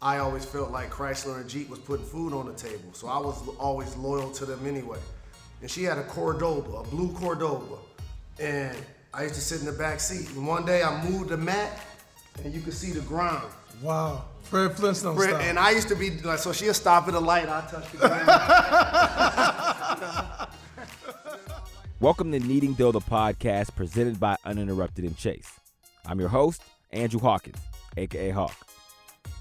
I always felt like Chrysler and Jeep was putting food on the table. So I was always loyal to them anyway. And she had a Cordoba, a blue Cordoba. And I used to sit in the back seat. And one day I moved the mat and you could see the ground. Wow. Fred Flintstone Fred- style. And I used to be like, so she'll stop at a light, I touch the ground. Welcome to Kneading Dough, the podcast presented by Uninterrupted and Chase. I'm your host, Andrew Hawkins, aka Hawk.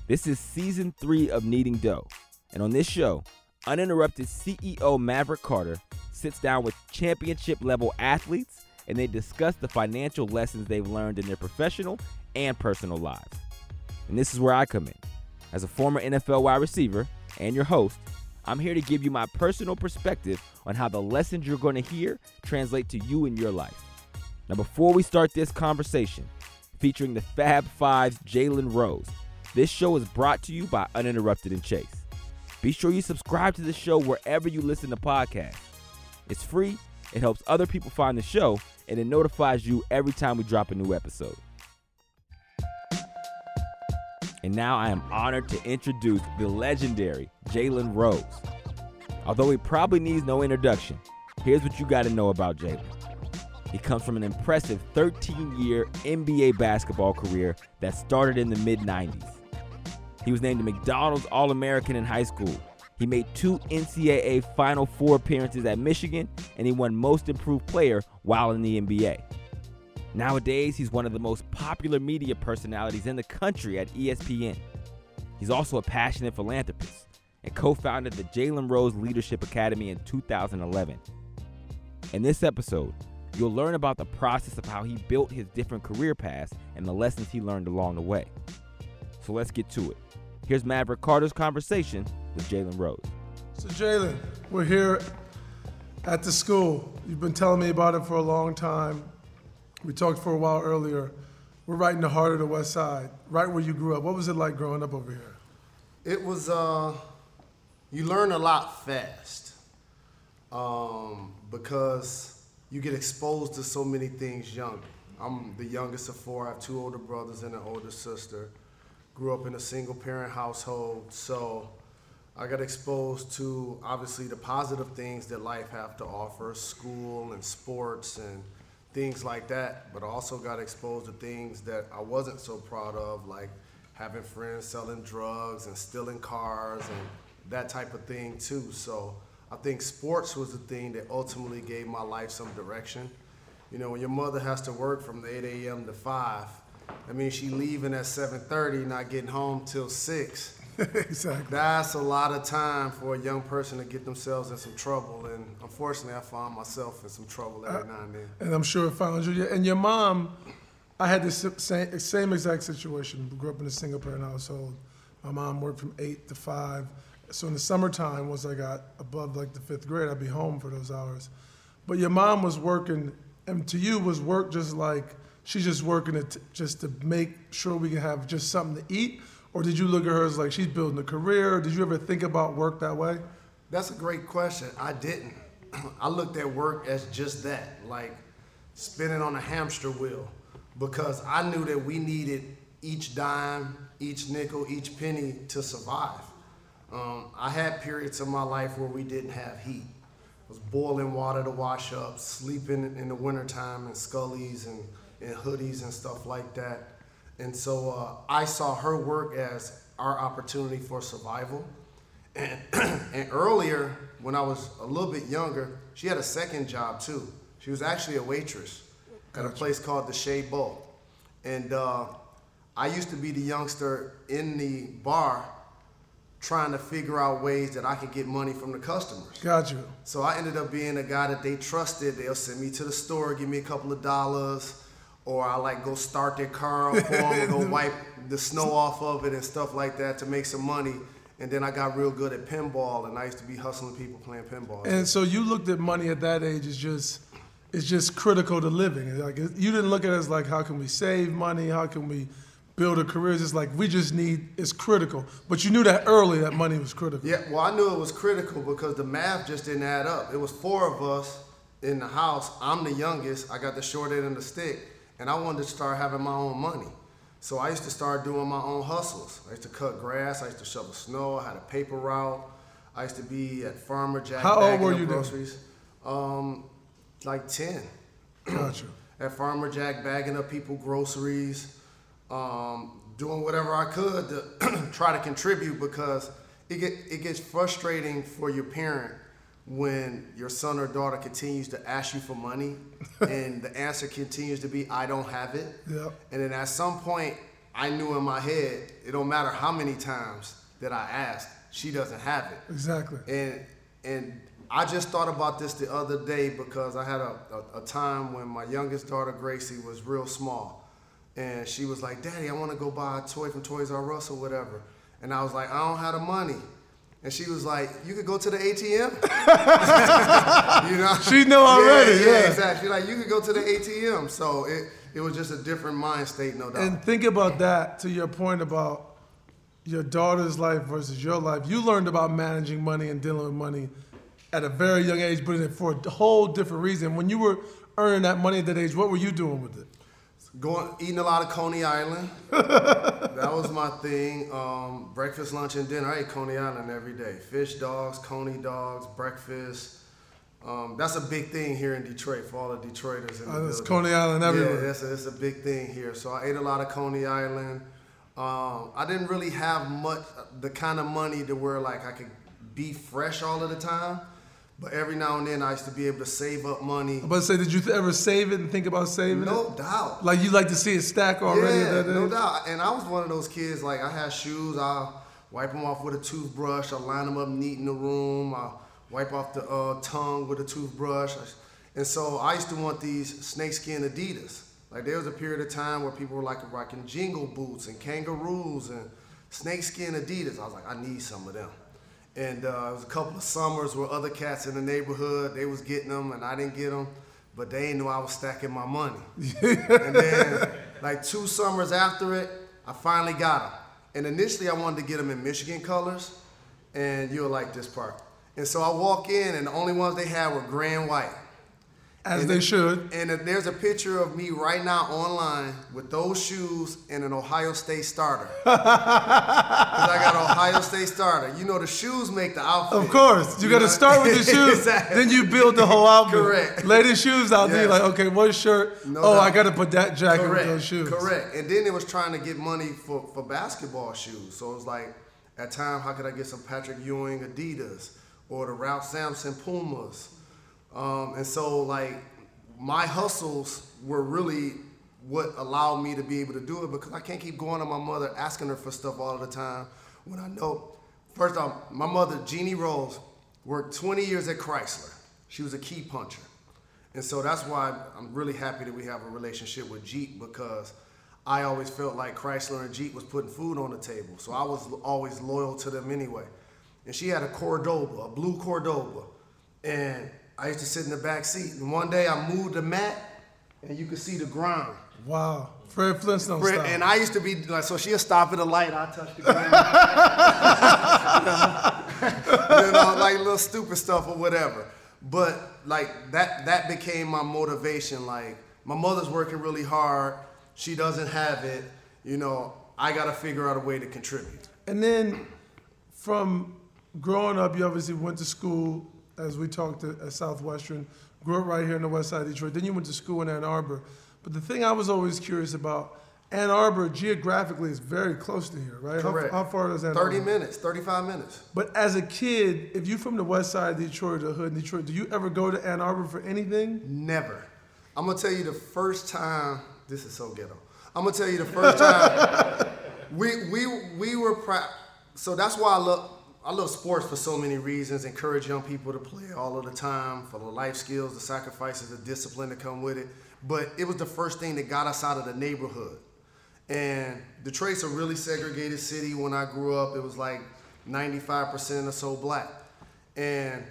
This is season three of Kneading Dough, and on this show, Uninterrupted CEO Maverick Carter sits down with championship level athletes and they discuss the financial lessons they've learned in their professional and personal lives. And this is where I come in. As a former NFL wide receiver and your host, I'm here to give you my personal perspective on how the lessons you're going to hear translate to you in your life. Now, before we start this conversation, featuring the Fab Five's Jalen Rose, this show is brought to you by Uninterrupted and Chase. Be sure you subscribe to the show wherever you listen to podcasts. It's free, it helps other people find the show, and it notifies you every time we drop a new episode. And now I am honored to introduce the legendary Jalen Rose. Although he probably needs no introduction, here's what you got to know about Jalen. He comes from an impressive 13 year NBA basketball career that started in the mid 90s. He was named a McDonald's All American in high school. He made two NCAA Final Four appearances at Michigan, and he won Most Improved Player while in the NBA. Nowadays, he's one of the most popular media personalities in the country at ESPN. He's also a passionate philanthropist and co founded the Jalen Rose Leadership Academy in 2011. In this episode, you'll learn about the process of how he built his different career paths and the lessons he learned along the way. So let's get to it. Here's Maverick Carter's conversation with Jalen Rose. So Jalen, we're here at the school. You've been telling me about it for a long time. We talked for a while earlier. We're right in the heart of the West Side, right where you grew up. What was it like growing up over here? it was, uh, you learn a lot fast um, because you get exposed to so many things young. I'm the youngest of four. I have two older brothers and an older sister. Grew up in a single parent household, so I got exposed to obviously the positive things that life have to offer, school and sports and things like that. But also got exposed to things that I wasn't so proud of, like having friends selling drugs and stealing cars and that type of thing too. So I think sports was the thing that ultimately gave my life some direction. You know, when your mother has to work from 8 a.m. to 5, I mean, she leaving at 7:30, not getting home till 6. exactly. That's a lot of time for a young person to get themselves in some trouble, and unfortunately, I found myself in some trouble every now and then. And I'm sure it found you. And your mom, I had the same, same exact situation. Grew up in a single parent household. My mom worked from eight to five. So in the summertime, once I got above like the fifth grade, I'd be home for those hours. But your mom was working, and to you was work just like she's just working it just to make sure we can have just something to eat, or did you look at her as like she's building a career? Did you ever think about work that way? That's a great question. I didn't. I looked at work as just that, like spinning on a hamster wheel, because I knew that we needed each dime, each nickel, each penny to survive. Um, I had periods of my life where we didn't have heat. It was boiling water to wash up, sleeping in the wintertime in scullies and, and hoodies and stuff like that. And so uh, I saw her work as our opportunity for survival. And, and earlier, when I was a little bit younger, she had a second job too. She was actually a waitress at a place called the Shea Bowl. And uh, I used to be the youngster in the bar trying to figure out ways that I could get money from the customers. Got you. So I ended up being a guy that they trusted. They'll send me to the store, give me a couple of dollars, or I like go start their car up for them and go wipe the snow off of it and stuff like that to make some money. And then I got real good at pinball, and I used to be hustling people playing pinball. And so you looked at money at that age as just it's just critical to living. Like you didn't look at it as like how can we save money, how can we build a career. It's just like we just need it's critical. But you knew that early that money was critical. Yeah, well, I knew it was critical because the math just didn't add up. It was four of us in the house. I'm the youngest. I got the short end of the stick, and I wanted to start having my own money. So I used to start doing my own hustles. I used to cut grass. I used to shovel snow. I had a paper route. I used to be at Farmer Jack How old were you then? groceries. Um, like ten Gotcha. at Farmer Jack bagging up people groceries, um, doing whatever I could to try to contribute because it get it gets frustrating for your parent when your son or daughter continues to ask you for money and the answer continues to be I don't have it. Yep. And then at some point I knew in my head it don't matter how many times that I asked, she doesn't have it. Exactly. And and I just thought about this the other day because I had a, a, a time when my youngest daughter Gracie was real small. And she was like, Daddy, I want to go buy a toy from Toys R Us or whatever. And I was like, I don't have the money. And she was like, You could go to the ATM. you know? She know already, Yeah, yeah. exactly. Like you could go to the ATM. So it, it was just a different mind state, no doubt. And think about that to your point about your daughter's life versus your life. You learned about managing money and dealing with money at a very young age, but for a whole different reason. When you were earning that money at that age, what were you doing with it? Going eating a lot of Coney Island. that was my thing. Um, breakfast, lunch, and dinner. I ate Coney Island every day. Fish dogs, Coney dogs, breakfast. Um, that's a big thing here in Detroit for all the Detroiters. In the there's building. Coney Island everywhere. Yeah, that's a, a big thing here. So I ate a lot of Coney Island. Um, I didn't really have much, the kind of money to where like I could be fresh all of the time. But every now and then I used to be able to save up money. I'm about to say, did you ever save it and think about saving No it? doubt. Like you like to see it stack already Yeah, no doubt. And I was one of those kids. Like I had shoes. I wipe them off with a toothbrush. I line them up neat in the room. I wipe off the uh, tongue with a toothbrush. And so I used to want these snakeskin Adidas. Like there was a period of time where people were like rocking jingle boots and kangaroos and snakeskin Adidas. I was like, I need some of them. And uh, there was a couple of summers where other cats in the neighborhood they was getting them and I didn't get them, but they didn't know I was stacking my money. and then like two summers after it, I finally got them. And initially I wanted to get them in Michigan colors, and you'll like this part. And so I walk in, and the only ones they had were gray and white. As And they should. And there's a picture of me right now online with those shoes and an Ohio State starter. Because I got an Ohio State starter. You know, the shoes make the outfit. Of course, you got to start with the shoes, Exactly. then you build the whole outfit. Correct. Lay the shoes out there, Yes. like, okay, what shirt? No oh, doubt. I got to put that jacket Correct. with those shoes. Correct. And then it was trying to get money for, for basketball shoes. So it was like, at time, how could I get some Patrick Ewing Adidas or the Ralph Sampson Pumas? Um, and so like my hustles were really what allowed me to be able to do it because I can't keep going to my mother asking her for stuff all the time when I know. First off, my mother, Jeannie Rose, worked 20 years at Chrysler. She was a key puncher. And so that's why I'm really happy that we have a relationship with Jeep because I always felt like Chrysler and Jeep was putting food on the table. So I was always loyal to them anyway. And she had a Cordoba, a blue Cordoba. And I used to sit in the back seat. And one day I moved the mat and you could see the ground. Wow. Fred Flintstone Fred-. And I used to be like, so she'll stop at a light, I'll touch the ground. you know, like little stupid stuff or whatever. But like that that became my motivation. Like my mother's working really hard. She doesn't have it. You know, I gotta figure out a way to contribute. And then from growing up, you obviously went to school, as we talked at Southwestern, grew up right here in the west side of Detroit. Then you went to school in Ann Arbor. But the thing I was always curious about, Ann Arbor geographically is very close to here, right? How- Correct. How, far is Ann 30 Arbor? minutes, 35 minutes. But as a kid, if you're from the west side of Detroit, the hood in Detroit, do you ever go to Ann Arbor for anything? Never. I'm gonna tell you the first time. This is so ghetto. I'm gonna tell you the first time we we we were pra- so that's why I love I love sports for so many reasons. Encourage young people to play all of the time for the life skills, the sacrifices, the discipline that come with it. But it was the first thing that got us out of the neighborhood. And Detroit's a really segregated city. When I grew up, it was like 95% or so black. And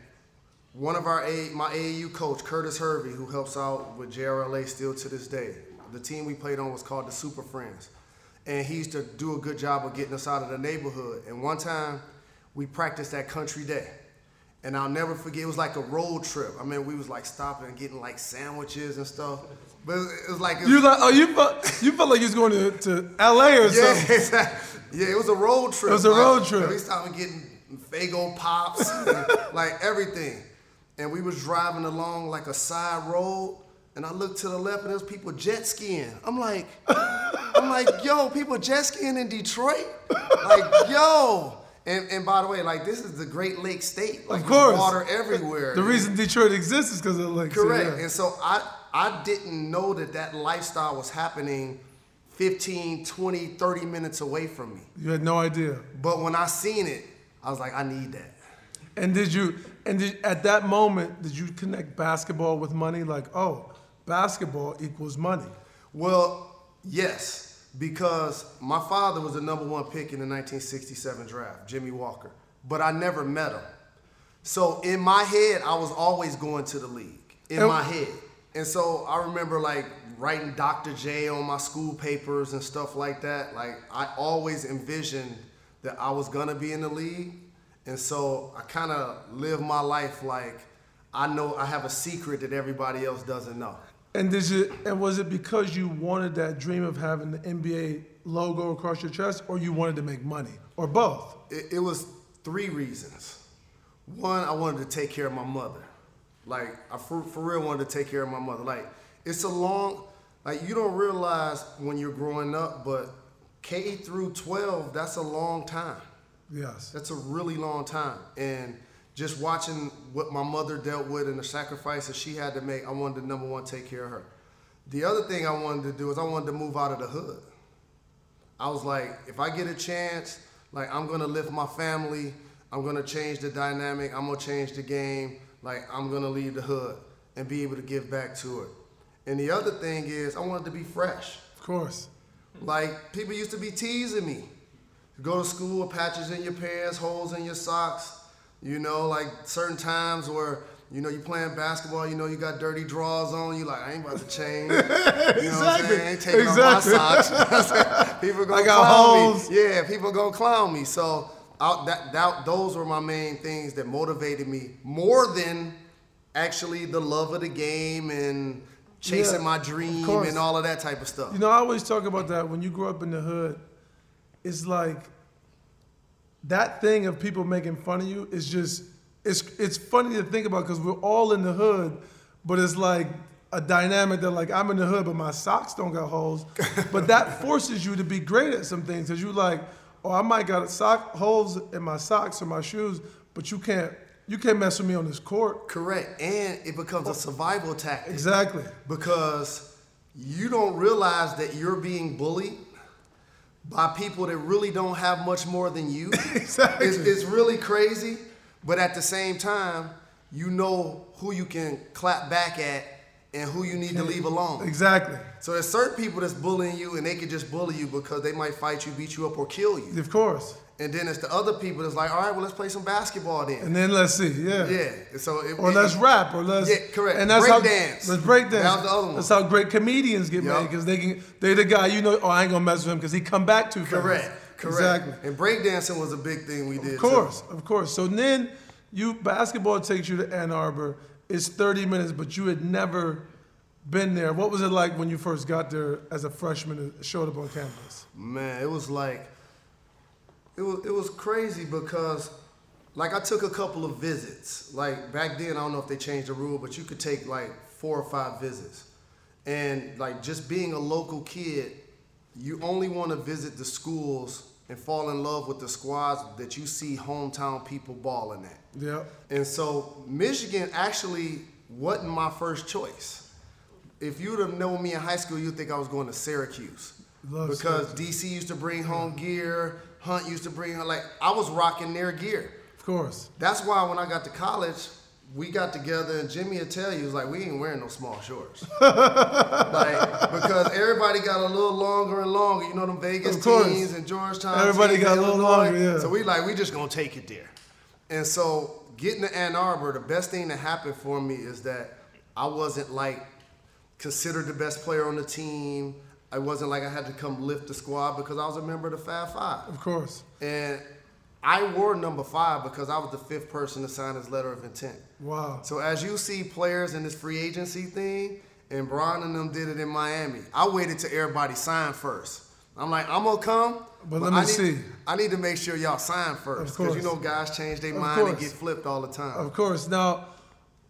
one of our A, my AAU coach, Curtis Hervey, who helps out with JRLA still to this day. The team we played on was called the Super Friends. And he used to do a good job of getting us out of the neighborhood. And one time we practiced at Country Day. And I'll never forget. It was like a road trip. I mean, we was like stopping and getting like sandwiches and stuff. But it was like it was, You like oh you felt you felt like you was going to, to L.A. or yeah, something. exactly. yeah. It was a road trip. It was a Like, road trip. We stopped and getting Faygo pops, and, like everything. And we was driving along like a side road, and I looked to the left, and there was people jet skiing. I'm like, I'm like, yo, people jet skiing in Detroit, like, yo. And, and by the way, like this is the Great Lakes state. Like Of course. water everywhere. The reason Detroit exists is because of like so, Correct. yeah. And so I I didn't know that that lifestyle was happening 15, 20, 30 minutes away from me. You had no idea. But when I seen it, I was like, I need that. And did you and did, at that moment did you connect basketball with money? Like, oh, basketball equals money. Well, yes, because my father was the number one pick in the 1967 draft, Jimmy Walker. But I never met him. So in my head, I was always going to the league. In And- my head. And so I remember like writing Dr. J on my school papers and stuff like that. Like I always envisioned that I was gonna be in the league. And so I kind of live my life like I know I have a secret that everybody else doesn't know. And did you and was it because you wanted that dream of having the NBA logo across your chest, or you wanted to make money, or both? it, it was three reasons. One, I wanted to take care of my mother. Like, I for, for real wanted to take care of my mother. Like, it's a long, like, you don't realize when you're growing up, but K through 12, that's a long time. Yes. That's a really long time. And just watching what my mother dealt with and the sacrifices she had to make, I wanted to, number one, take care of her. The other thing I wanted to do is I wanted to move out of the hood. I was like, if I get a chance, like I'm gonna lift my family, I'm gonna change the dynamic, I'm gonna change the game, like I'm gonna leave the hood and be able to give back to it. And the other thing is I wanted to be fresh. Of course. Like people used to be teasing me. Go to school with patches in your pants, holes in your socks. You know, like certain times where you know you playing basketball, you know you got dirty drawers on. You like I ain't about to change. You know what I'm saying? I ain't taking Exactly. off my socks. people gonna I got clown holes. me. Yeah, people gonna clown me. So I, that, that those were my main things that motivated me more than actually the love of the game and chasing Yeah, my dream and all of that type of stuff. You know, I always talk about that when you grow up in the hood. It's like that thing of people making fun of you is just it's it's funny to think about because we're all in the hood, but it's like a dynamic that like I'm in the hood, but my socks don't got holes. but that forces you to be great at some things because you like, oh, I might got sock holes in my socks or my shoes, but you can't you can't mess with me on this court. Correct. And it becomes a survival tactic. Exactly. Because you don't realize that you're being bullied by people that really don't have much more than you. Exactly. It's, it's really crazy. But at the same time, you know who you can clap back at and who you need to leave alone. Exactly. So there's certain people that's bullying you and they can just bully you because they might fight you, beat you up, or kill you. Of course. And then it's the other people that's like, all right, well, let's play some basketball then. And then let's see. Yeah. Yeah. And So it, Or it- let's rap, or let's Yeah, correct. And that's Break how dance. let's break dance. That the other one. That's how great comedians get Yup. made because they can. They the guy you know. Oh, I ain't gonna mess with him because he come back too fast. Correct. Correct. Exactly. And breakdancing was a big thing we did. Of course, of course. So then, you basketball takes you to Ann Arbor. It's 30 minutes, but you had never been there. What was it like when you first got there as a freshman and showed up on campus? Man, it was like it was it was crazy because like I took a couple of visits. Like back then, I don't know if they changed the rule, but you could take like four or five visits. And like just being a local kid, you only want to visit the schools and fall in love with the squads that you see hometown people balling at. Yeah. And so Michigan actually wasn't my first choice. If you'd have known me in high school, you'd think I was going to Syracuse. Love because DC used to bring home gear, Hunt used to bring her. like I was rocking their gear. Of course. That's why when I got to college, we got together and Jimmy would tell you, he was like, we ain't wearing no small shorts. like, because everybody got a little longer and longer. You know them Vegas teams and Georgetown Everybody teams got a little Illinois. longer, yeah. So we like, we just gonna take it there. And so getting to Ann Arbor, the best thing that happened for me is that I wasn't like considered the best player on the team. I wasn't like I had to come lift the squad because I was a member of the Fab Five. Of course. And I wore number five because I was the fifth person to sign his letter of intent. Wow. So as you see players in this free agency thing, and Bron and them did it in Miami, I waited till everybody signed first. I'm like, I'm gonna come, But let me I need, see. I need to make sure y'all sign first, Of because you know guys change their mind and get flipped all the time. Of course. Now,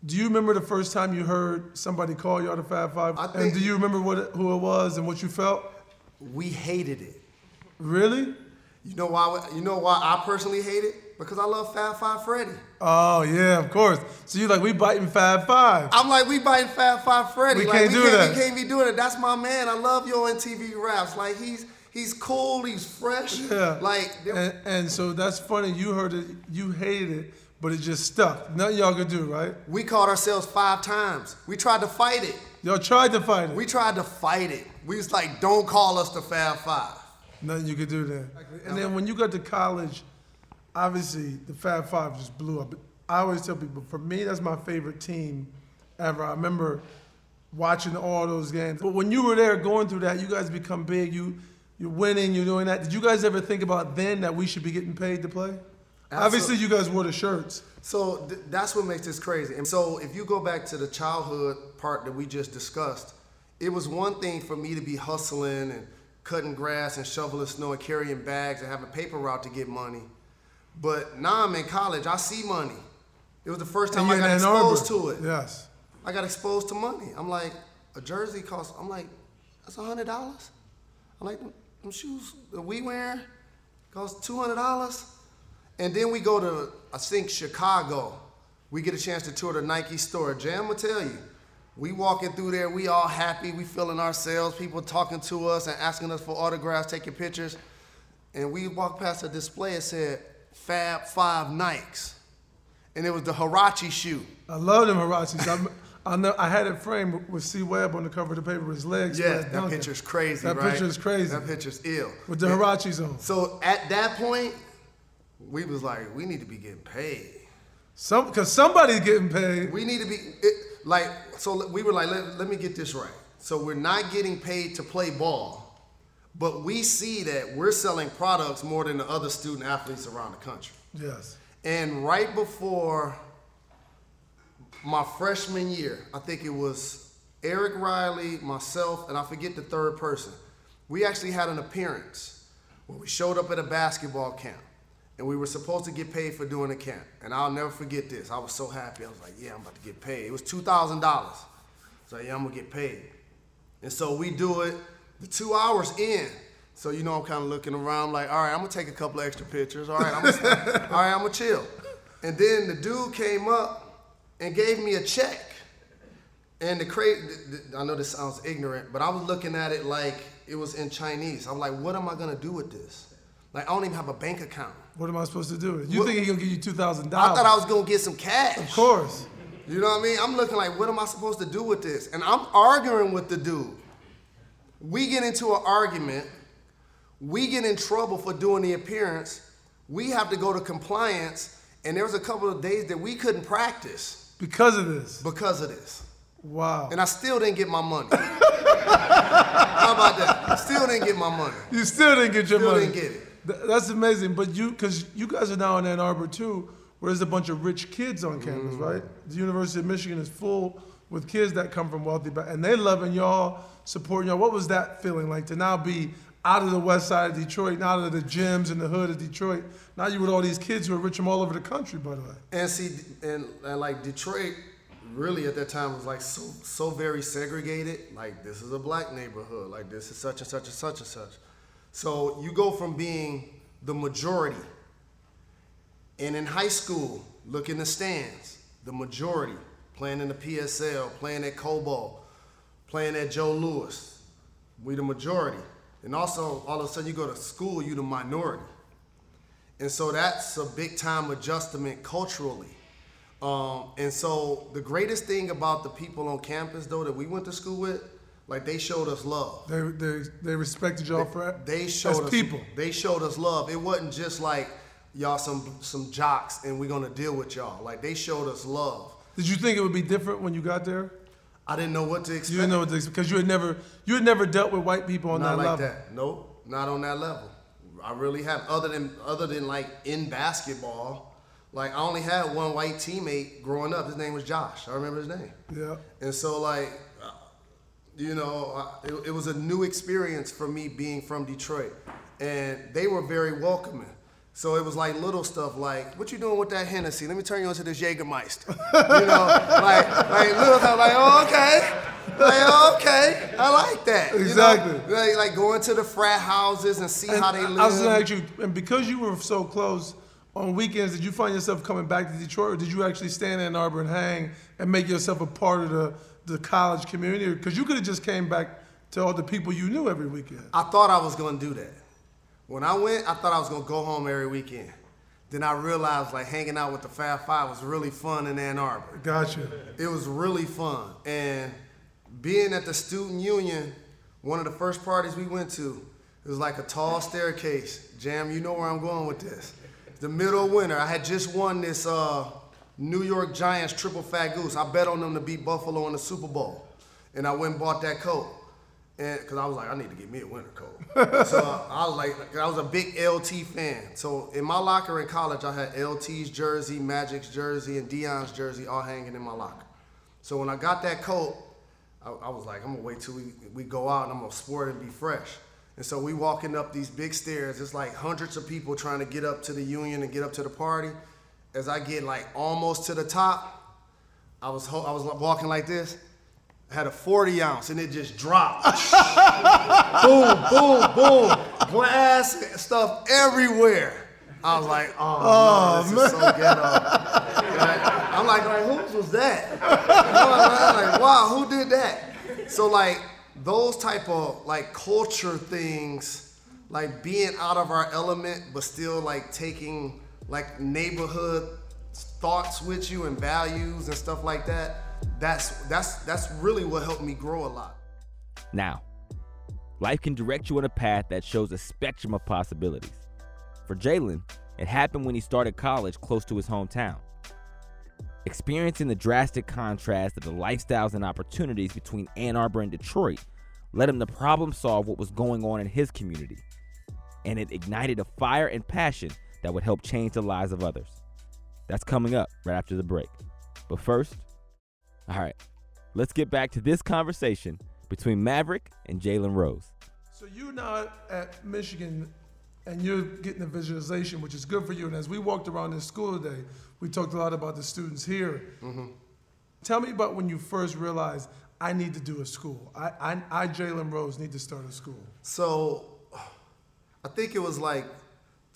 do you remember the first time you heard somebody call y'all the Fab Five? I and do you remember what it, who it was and what you felt? We hated it. Really? You know why? You know why I personally hate it? Because I love Fab Five Freddy. Oh yeah, of course. So you like we biting Fab Five? I'm like, we biting Fab Five Freddy. We like, can't we do can't, that. We can't be doing it. That's my man. I love Yo! MTV Raps. Like he's he's cool. He's fresh. Yeah. Like And, and so that's funny. You heard it. You hated it, but it just stuck. Nothing y'all could do, right? we caught ourselves five times. We tried to fight it. Y'all tried to fight it. We tried to fight it. We was like, don't call us the Fab Five. Nothing you could do there. And then when you got to college, obviously the Fab Five just blew up. I always tell people, for me, that's my favorite team ever. I remember watching all those games. But when you were there going through that, you guys become big. You you're winning. You're doing that. Did you guys ever think about then that we should be getting paid to play? Obviously, you guys wore the shirts. So th- that's what makes this crazy. And so if you go back to the childhood part that we just discussed, it was one thing for me to be hustling and cutting grass and shoveling snow and carrying bags and having a paper route to get money. But now I'm in college, I see money. It was the first time I got exposed to it. Yes. I got exposed to money. I'm like, a jersey costs, I'm like, that's a hundred dollars. I'm like, them, shoes that we wearing cost two hundred dollars. And then we go to, I think Chicago. We get a chance to tour the Nike store. Jam will tell you, we walking through there, we all happy, we feeling ourselves, people talking to us and asking us for autographs, taking pictures. And we walked past a display, it said Fab Five Nikes. And it was the Huarache shoe. I love them Huaraches. I'm- I know I had it framed with C Webb on the cover of the paper with his legs. Yeah, that picture's crazy, That right? picture is crazy. That picture's ill. With the Yeah. Huaraches on. So at that point, we was like, we need to be getting paid. Some, cause somebody's getting paid. We need to be it, like. So we were like, let, let me get this right. So we're not getting paid to play ball, but we see that we're selling products more than the other student athletes around the country. Yes. And right before my freshman year, I think it was Eric Riley, myself, and I forget the third person. We actually had an appearance where we showed up at a basketball camp and we were supposed to get paid for doing the camp. And I'll never forget this. I was so happy. I was like, yeah, I'm about to get paid. It was $2,000. So yeah, I'm gonna get paid. And so we do it the two hours in. So you know I'm kind of looking around like, all right, I'm gonna take a couple extra pictures. All right, I'm gonna, all right, I'm gonna chill. And then the dude came up and gave me a check. And the crazy, I know this sounds ignorant, but I was looking at it like it was in Chinese. I'm like, what am I gonna do with this? Like I don't even have a bank account. What am I supposed to do? You What- think he gonna give you two thousand dollars? I thought I was gonna get some cash. Of course. You know what I mean? I'm looking like, what am I supposed to do with this? And I'm arguing with the dude. We get into an argument. We get in trouble for doing the appearance. We have to go to compliance. And there was a couple of days that we couldn't practice Because of this. because of this. Wow. And I still didn't get my money. How about that? I still didn't get my money. You still didn't get your Still money. didn't get it. Th- That's amazing. But you, because you guys are now in Ann Arbor too, where there's a bunch of rich kids on campus, Mm-hmm. right? The University of Michigan is full with kids that come from wealthy back, and they loving y'all, supporting y'all. What was that feeling like to now be out of the west side of Detroit, out of the gyms in the hood of Detroit? Now you with all these kids who are rich from all over the country, by the way. And see, and, and like Detroit, really at that time was like so so very segregated. Like this is a black neighborhood. Like this is such and such and such and such. So you go from being the majority, and in high school, look in the stands, the majority playing in the PSL, playing at Cobo, playing at Joe Louis. We the majority, and also all of a sudden you go to school, you the minority. And so that's a big time adjustment culturally. Um, and so the greatest thing about the people on campus though that we went to school with, like they showed us love. They they they respected y'all for They showed as us people. They showed us love. It wasn't just like y'all some some jocks and we're gonna deal with y'all. Like they showed us love. Did you think it would be different when you got there? I didn't know what to expect. You didn't know what to expect because you had never you had never dealt with white people on that level. Not that like level. that. Nope, not on that level. I really have. Other than other than like in basketball, like I only had one white teammate growing up. His name was Josh. I remember his name. Yeah. And so like, you know, uh, it, it was a new experience for me being from Detroit, and they were very welcoming. So it was like little stuff like, "What you doing with that Hennessy? Let me turn you into this Jägermeister." you know, like like little stuff like, "Oh, okay." Like, okay, I like that. you know? Exactly. Like, like going to the frat houses and see And how they live. I was gonna ask you, and because you were so close on weekends, did you find yourself coming back to Detroit, or did you actually stay in Ann Arbor and hang and make yourself a part of the, the college community? Because you could have just came back to all the people you knew every weekend. I thought I was gonna do that. When I went, I thought I was gonna go home every weekend. Then I realized like hanging out with the Fab Five was really fun in Ann Arbor. Gotcha. It was really fun. And being at the student union, one of the first parties we went to, it was like a tall staircase. Jam, you know where I'm going with this. The middle of winter, I had just won this uh, New York Giants triple fat goose. I bet on them to beat Buffalo in the Super Bowl. And I went and bought that coat. And because I was like, I need to get me a winter coat. so I was like, I was a big LT fan. So in my locker in college, I had LT's jersey, Magic's jersey, and Deion's jersey all hanging in my locker. So when I got that coat, I, I was like, I'm gonna wait till we, we go out and I'm gonna sport it and be fresh. And so we walking up these big stairs. It's like hundreds of people trying to get up to the union and get up to the party. As I get like almost to the top, I was ho- I was walking like this. I had a 40 ounce and it just dropped. boom, boom, boom. Glass stuff everywhere. I was like, oh, no, oh, this is so ghetto. Like, I'm like, like, whose was that? I'm like, wow, who did that? So like those type of like culture things, like being out of our element, but still like taking like neighborhood thoughts with you and values and stuff like that. That's that's that's really what helped me grow a lot. Now, life can direct you on a path that shows a spectrum of possibilities. For Jalen, it happened when he started college close to his hometown. Experiencing the drastic contrast of the lifestyles and opportunities between Ann Arbor and Detroit led him to problem solve what was going on in his community. And it ignited a fire and passion that would help change the lives of others. That's coming up right after the break. But first, all right, let's get back to this conversation between Maverick and Jalen Rose. So you're now at Michigan, and you're getting a visualization, which is good for you. And as we walked around this school today, we talked a lot about the students here. Mm-hmm. Tell me about when you first realized I need to do a school. I, I, I Jalen Rose, need to start a school. So I think it was like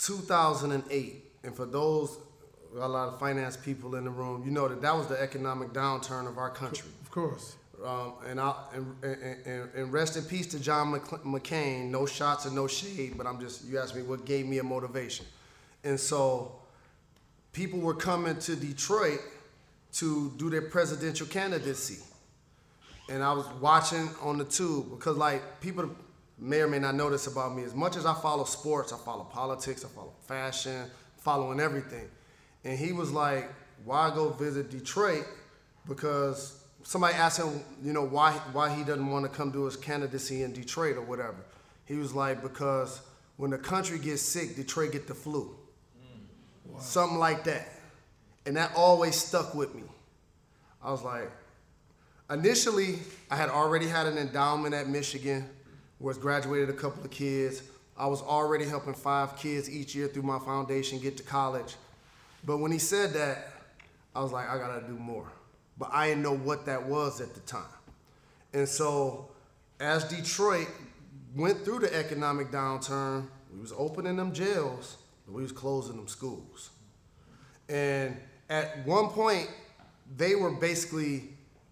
2008. And for those, a lot of finance people in the room, you know that that was the economic downturn of our country. Of course. Um, and, I, and, and, and- rest in peace to John McC- McCain. No shots and no shade, but I'm just, you asked me what gave me a motivation. And so people were coming to Detroit to do their presidential candidacy. And I was watching on the tube because, like, people may or may not know this about me. As much as I follow sports, I follow politics, I follow fashion, following everything. And he was like, "Why go visit Detroit?" Because somebody asked him, you know, why why he doesn't want to come do his candidacy in Detroit or whatever. He was like, "Because when the country gets sick, Detroit get the flu." Mm. Something like that. And that always stuck with me. I was like, initially, I had already had an endowment at Michigan, was graduated a couple of kids. I was already helping five kids each year through my foundation get to college. But when he said that, I was like, I gotta do more. But I didn't know what that was at the time. And so, as Detroit went through the economic downturn, we was opening them jails, but we was closing them schools. And at one point, they were basically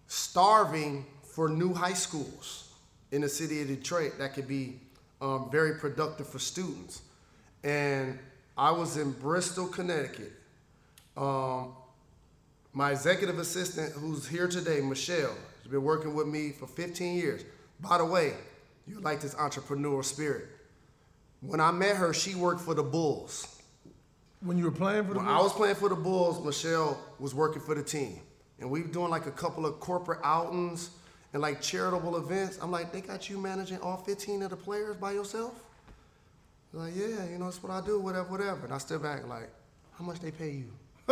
starving for new high schools in the city of Detroit that could be um, very productive for students. And I was in Bristol, Connecticut. Um, my executive assistant, who's here today, Michelle, has been working with me for 15 years. By the way, you like this entrepreneurial spirit. When I met her, she worked for the Bulls. When you were playing for the When I was playing for the Bulls, Michelle was working for the team. And we were doing like a couple of corporate outings and like charitable events. I'm like, they got you managing all 15 of the players by yourself? Like, yeah, you know, that's what I do, whatever, whatever. And I step back like, how much they pay you?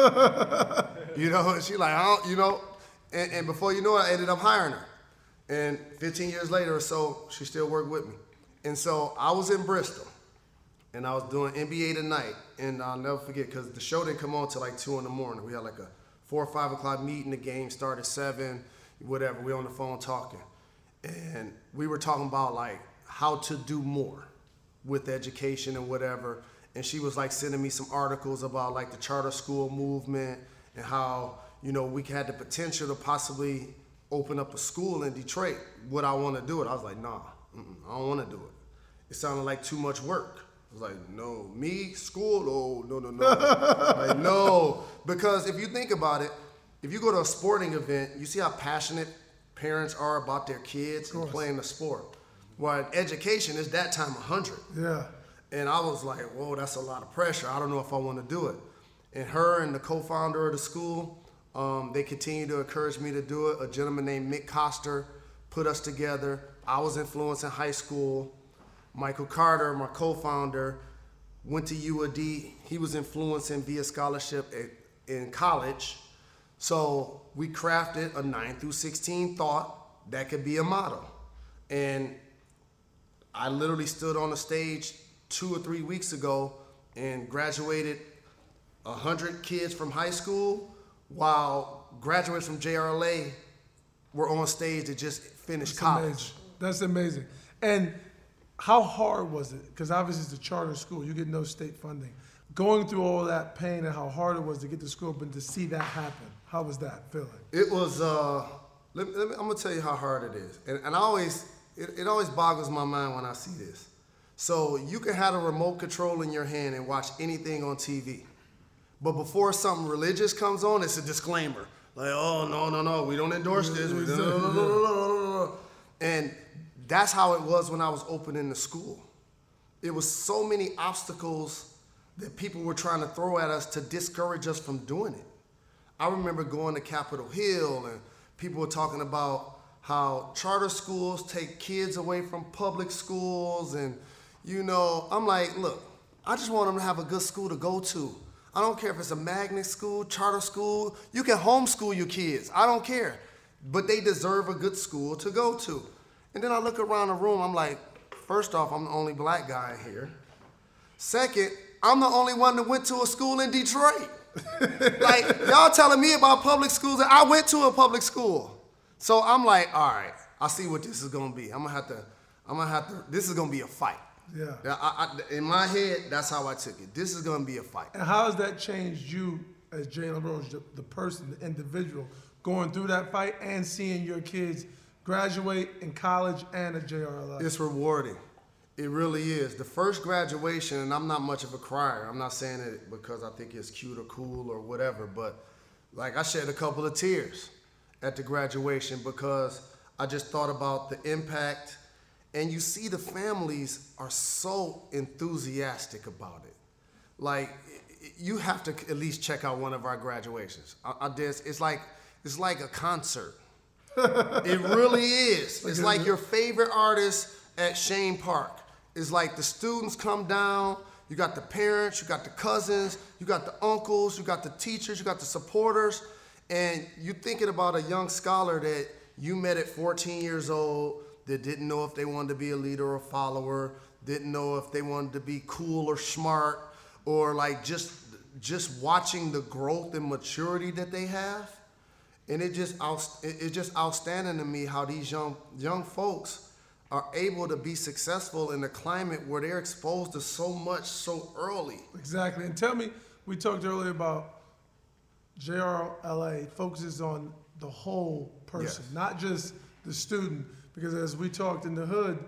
you know, and she like, I don't, you know, and, and before you know it, I ended up hiring her. And 15 years later or so, she still worked with me. And so I was in Bristol, and I was doing NBA tonight, and I'll never forget because the show didn't come on till like two in the morning. We had like a four or five o'clock meeting. The game started seven, whatever. We on the phone talking, and we were talking about like how to do more with education and whatever. And she was like sending me some articles about like the charter school movement and how you know we had the potential to possibly open up a school in Detroit. Would I want to do it? I was like, nah, mm-mm, I don't want to do it. It sounded like too much work. I was like, no, me, school, oh, no, no, no. like, no. Because if you think about it, if you go to a sporting event, you see how passionate parents are about their kids and playing the sport. Well, in education is that time 100. Yeah. And I was like, whoa, that's a lot of pressure. I don't know if I want to do it. And her and the co-founder of the school, um, they continued to encourage me to do it. A gentleman named Mick Coster put us together. I was influenced in high school. Michael Carter, my co-founder, went to UAD. He was influencing via scholarship at, in college. So we crafted a 9 through 16 thought that could be a model. And I literally stood on the stage two or three weeks ago and graduated 100 kids from high school while graduates from JRLA were on stage to just finish That's college. amazing. That's amazing. And how hard was it? Because obviously it's a charter school. You get no state funding. Going through all that pain and how hard it was to get to school and to see that happen. How was that feeling? It was. Uh, let, me, let me, I'm gonna tell you how hard it is, and, and I always it, it always boggles my mind when I see this. So you can have a remote control in your hand and watch anything on TV, but before something religious comes on, it's a disclaimer like, oh no no no, we don't endorse this. We. And that's how it was when I was opening the school. It was so many obstacles that people were trying to throw at us to discourage us from doing it. I remember going to Capitol Hill and people were talking about how charter schools take kids away from public schools and you know, I'm like, look, I just want them to have a good school to go to. I don't care if it's a magnet school, charter school, you can homeschool your kids. I don't care. But they deserve a good school to go to. And then I look around the room, I'm like, first off, I'm the only black guy here. Second, I'm the only one that went to a school in Detroit. Like y'all telling me about public schools, and I went to a public school. So I'm like, all right, I see what this is gonna be. I'm gonna have to, I'm gonna have to. This is gonna be a fight. Yeah. I, I, in my head, that's how I took it. This is gonna be a fight. And how has that changed you as Jalen Rose, the, the person, the individual, going through that fight and seeing your kids graduate in college and at JRLI? It's rewarding. It really is. The first graduation, and I'm not much of a crier. I'm not saying it because I think it's cute or cool or whatever, but like I shed a couple of tears at the graduation because I just thought about the impact. And you see, the families are so enthusiastic about it. Like, you have to at least check out one of our graduations. I, I did, it's like it's like a concert. it really is. It's like your favorite artist at Chene Park. It's like the students come down, you got the parents, you got the cousins, you got the uncles, you got the teachers, you got the supporters, and you're thinking about a young scholar that you met at 14 years old that didn't know if they wanted to be a leader or a follower, didn't know if they wanted to be cool or smart, or like just just watching the growth and maturity that they have. And it just it's just outstanding to me how these young young folks are able to be successful in a climate where they're exposed to so much so early. Exactly. And tell me, we talked earlier about JRLA focuses on the whole person, Yes. not just the student. Because as we talked in the hood,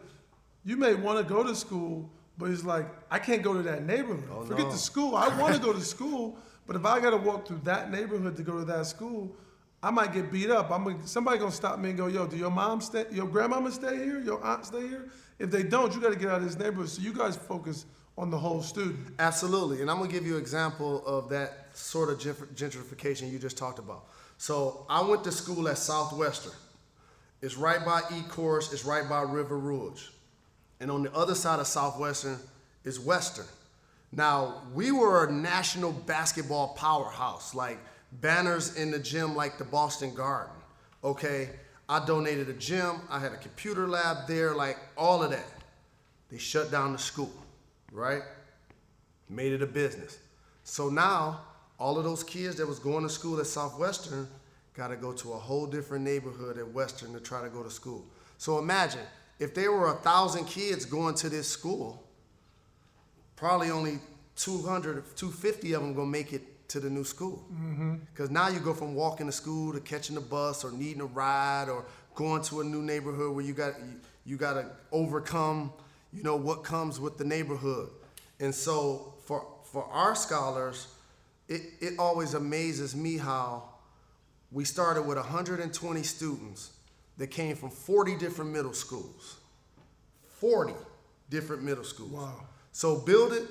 you may want to go to school, but it's like, I can't go to that neighborhood. Oh, Forget no. the school. I want to go to school, but if I got to walk through that neighborhood to go to that school, I might get beat up. I'm gonna, somebody gonna stop me and go, "Yo, do your mom stay? Your grandmama stay here? Your aunt stay here? If they don't, you got to get out of this neighborhood." So you guys focus on the whole student. Absolutely. And I'm to give you an example of that sort of gentrification you just talked about. So I went to school at Southwestern. It's right by Ecorse, it's right by River Rouge. And on the other side of Southwestern is Western. Now, we were a national basketball powerhouse, like banners in the gym like the Boston Garden. Okay, I donated a gym, I had a computer lab there, like all of that. They shut down the school, right? Made it a business. So now, all of those kids that was going to school at Southwestern got to go to a whole different neighborhood at Western to try to go to school. So imagine if there were a thousand kids going to this school, probably only 200, 250 of them gonna make it to the new school. Because now you go from walking to school to catching the bus or needing a ride or going to a new neighborhood where you got you, you got to overcome, you know, what comes with the neighborhood. And so for for our scholars, it, it always amazes me how we started with 120 students that came from 40 different middle schools. 40 different middle schools. Wow. So build it,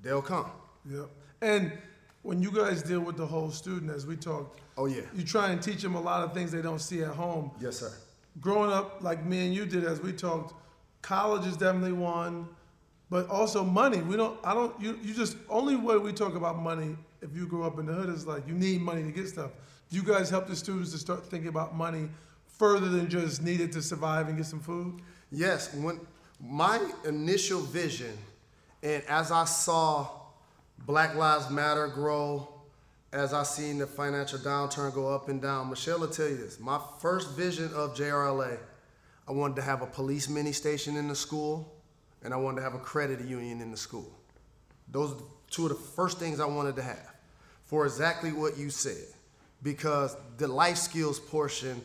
they'll come. Yep. And when you guys deal with the whole student, as we talked, Oh yeah. you try and teach them a lot of things they don't see at home. Yes, sir. Growing up like me and you did, as we talked, college is definitely one, but also money. We don't. I don't. You. You just only way we talk about money. If you grew up in the hood, is like you need money to get stuff. Do you guys help the students to start thinking about money further than just needed to survive and get some food? Yes, when my initial vision, and as I saw Black Lives Matter grow, as I seen the financial downturn go up and down, Michelle will tell you this. My first vision of JRLA, I wanted to have a police mini station in the school, and I wanted to have a credit union in the school. Those are two of the first things I wanted to have for exactly what you said. Because the life skills portion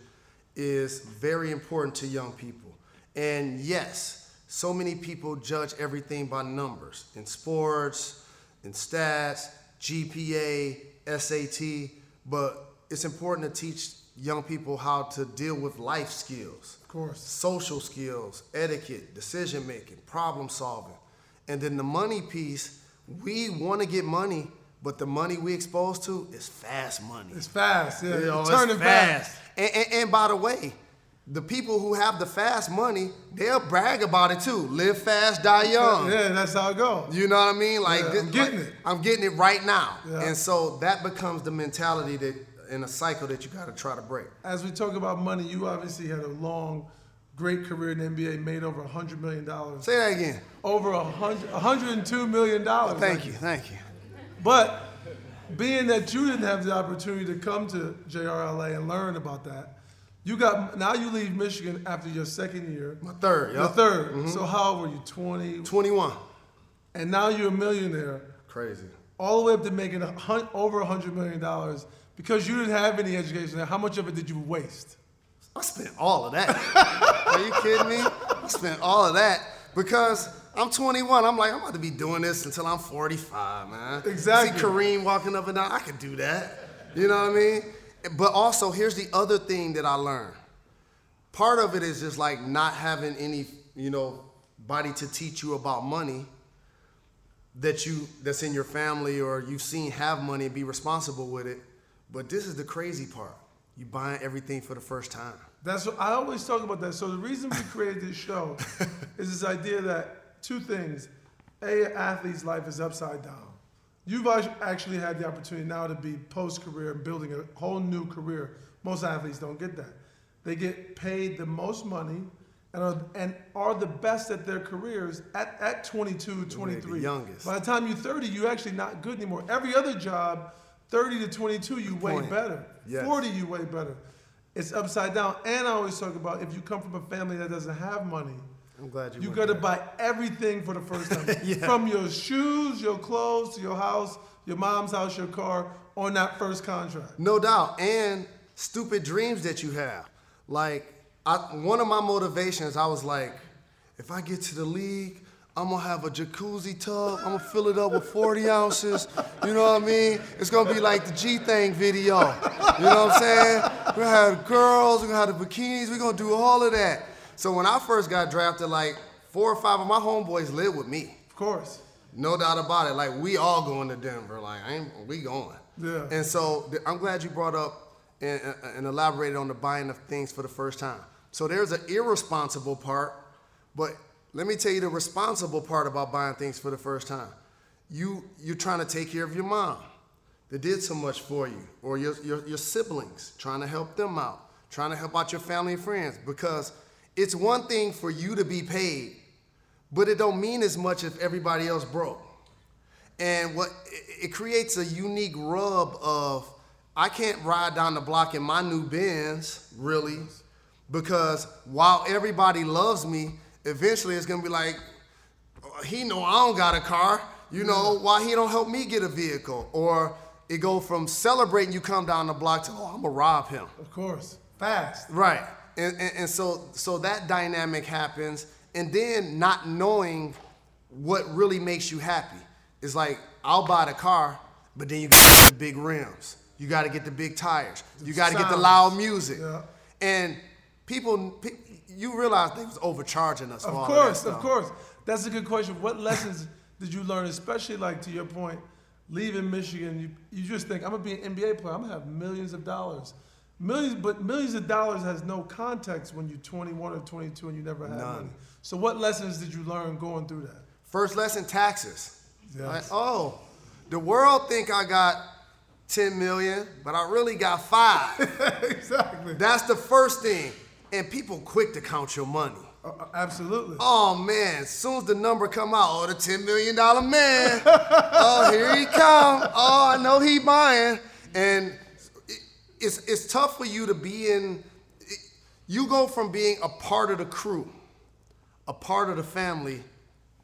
is very important to young people. And yes, so many people judge everything by numbers in sports, in stats, GPA, SAT, but it's important to teach young people how to deal with life skills Of course. social skills, etiquette, decision making, problem solving. And then the money piece, we want to get money, but the money we exposed to is fast money. It's fast. Yeah. You know, It's it's turning fast. And, and, and by the way, the people who have the fast money, they'll brag about it too. Live fast, die young. Yeah, that's how it goes. You know what I mean? Like Yeah, this- I'm getting like, it. I'm getting it right now. Yeah. And so that becomes the mentality that in a cycle that you got to try to break. As we talk about money, you obviously had a long, great career in the NBA, made over $100 million. Say that again. Over a hundred, $102 million. Thank you, thank you. But being that you didn't have the opportunity to come to JRLA and learn about that, you got now you leave Michigan after your second year. My third, Your yup. 3rd mm-hmm. So how old were you? 20. 21. And now you're a millionaire, Crazy. all the way up to making a hun- over $100 million because you didn't have any education. How much of it did you waste? I spent all of that. Are you kidding me? I spent all of that because I'm 21. I'm like, I'm about to be doing this until I'm 45, man. Exactly. See Kareem walking up and down. I could do that. You know what I mean? But also, here's the other thing that I learned. Part of it is just like not having any, you know, body to teach you about money that you that's in your family or you've seen have money and be responsible with it. But this is the crazy part. You buying everything for the first time. That's what I always talk about that. So the reason we created this show is this idea that two things: a athlete's life is upside down. You've actually had the opportunity now to be post career and building a whole new career. Most athletes don't get that. They get paid the most money and are, and are the best at their careers at, at 22, 23. youngest. By the time you're 30, you're actually not good anymore. Every other job, 30 to 22, you way point. better. Yes. 40, you way better. It's upside down. And I always talk about if you come from a family that doesn't have money, I'm glad you. you got to buy everything for the first time. Yeah. From your shoes, your clothes, to your house, your mom's house, your car, on that first contract. No doubt, and stupid dreams that you have. Like, I, one of my motivations, I was like, if I get to the league, I'm gonna have a jacuzzi tub. I'm gonna fill it up with 40 ounces. You know what I mean? It's gonna be like the G Thing video. You know what I'm saying? We're gonna have girls, we're gonna have the bikinis, we're gonna do all of that. So when I first got drafted, like four or five of my homeboys lived with me. Of course. No doubt about it. Like we all going to Denver. Like I ain't, we going. Yeah. And so I'm glad you brought up and, and elaborated on the buying of things for the first time. So there's an irresponsible part, but let me tell you the responsible part about buying things for the first time. You you're trying to take care of your mom that did so much for you, or your, your, your siblings, trying to help them out, trying to help out your family and friends. Because it's one thing for you to be paid, but it don't mean as much if everybody else broke. And what it, creates a unique rub of I can't ride down the block in my new Benz, really, because while everybody loves me, eventually it's gonna be like, uh, he know I don't got a car. You know why he don't help me get a vehicle? Or it go from celebrating you come down the block to oh I'm gonna rob him. Of course, fast. Right. And, and, and so so that dynamic happens, and then not knowing what really makes you happy. It's like I'll buy the car, but then you got to get the big rims. You got to get the big tires. You got to get the loud music. Yeah. And people, you realize they was overcharging us. Of course, that of course. That's a good question. What lessons did you learn, especially like to your point, leaving Michigan? You, you just think I'm gonna be an NBA player. I'm gonna have millions of dollars, millions, but millions of dollars has no context when you're 21 or 22 and you never had None. money. So what lessons did you learn going through that? First lesson, taxes. Yes. Like, oh, the world think I got 10 million, but I really got five. exactly. That's the first thing. And people quick to count your money. Uh, uh, absolutely. Oh man, as soon as the number come out, oh the ten million dollar man. oh here he come. Oh I know he buying. And it's it's tough for you to be in. You go from being a part of the crew, a part of the family,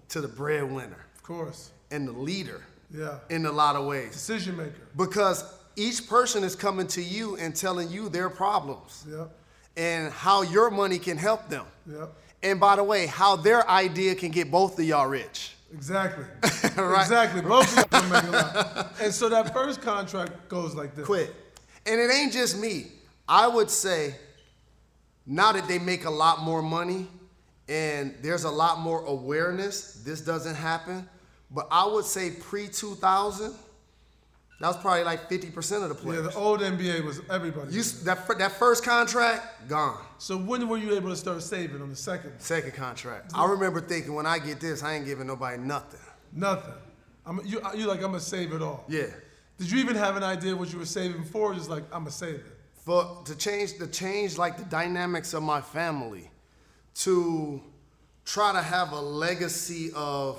to the breadwinner Of course. and the leader Yeah. in a lot of ways. Decision maker. Because each person is coming to you and telling you their problems Yep. and how your money can help them. Yep. And by the way, how their idea can get both of y'all rich. Exactly. Right. Exactly. Both of them make a lot. And so that first contract goes like this. Quit. And it ain't just me. I would say now that they make a lot more money and there's a lot more awareness, this doesn't happen. But I would say pre 2000, that was probably like 50% of the players. Yeah, the old NBA was everybody. you, that, that first contract, gone. so when were you able to start saving on the second? Second contract. I remember thinking when I get this, I ain't giving nobody nothing. Nothing. I'm you. You like I'm gonna save it all. Yeah. Did you even have an idea what you were saving for? Or just like I'm gonna save it. for to change to change like the dynamics of my family to try to have a legacy of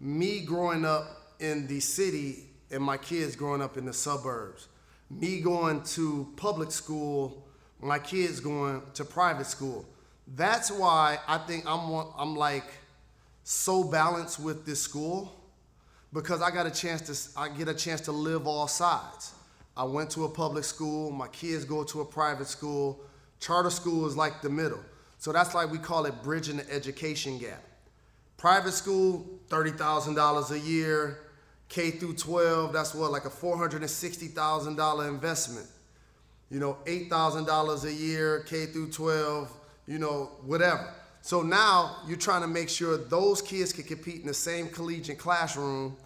me growing up in the city and my kids growing up in the suburbs me going to public school my kids going to private school that's why i think i'm i'm like so balanced with this school because I got a chance to I get a chance to live all sides. I went to a public school, my kids go to a private school. Charter school is like the middle. So that's like we call it bridging the education gap. Private school, $30,000 a year. K through 12, that's what like a $460,000 investment. You know, $8,000 a year, K through 12, you know, whatever. So now you're trying to make sure those kids can compete in the same collegiate classroom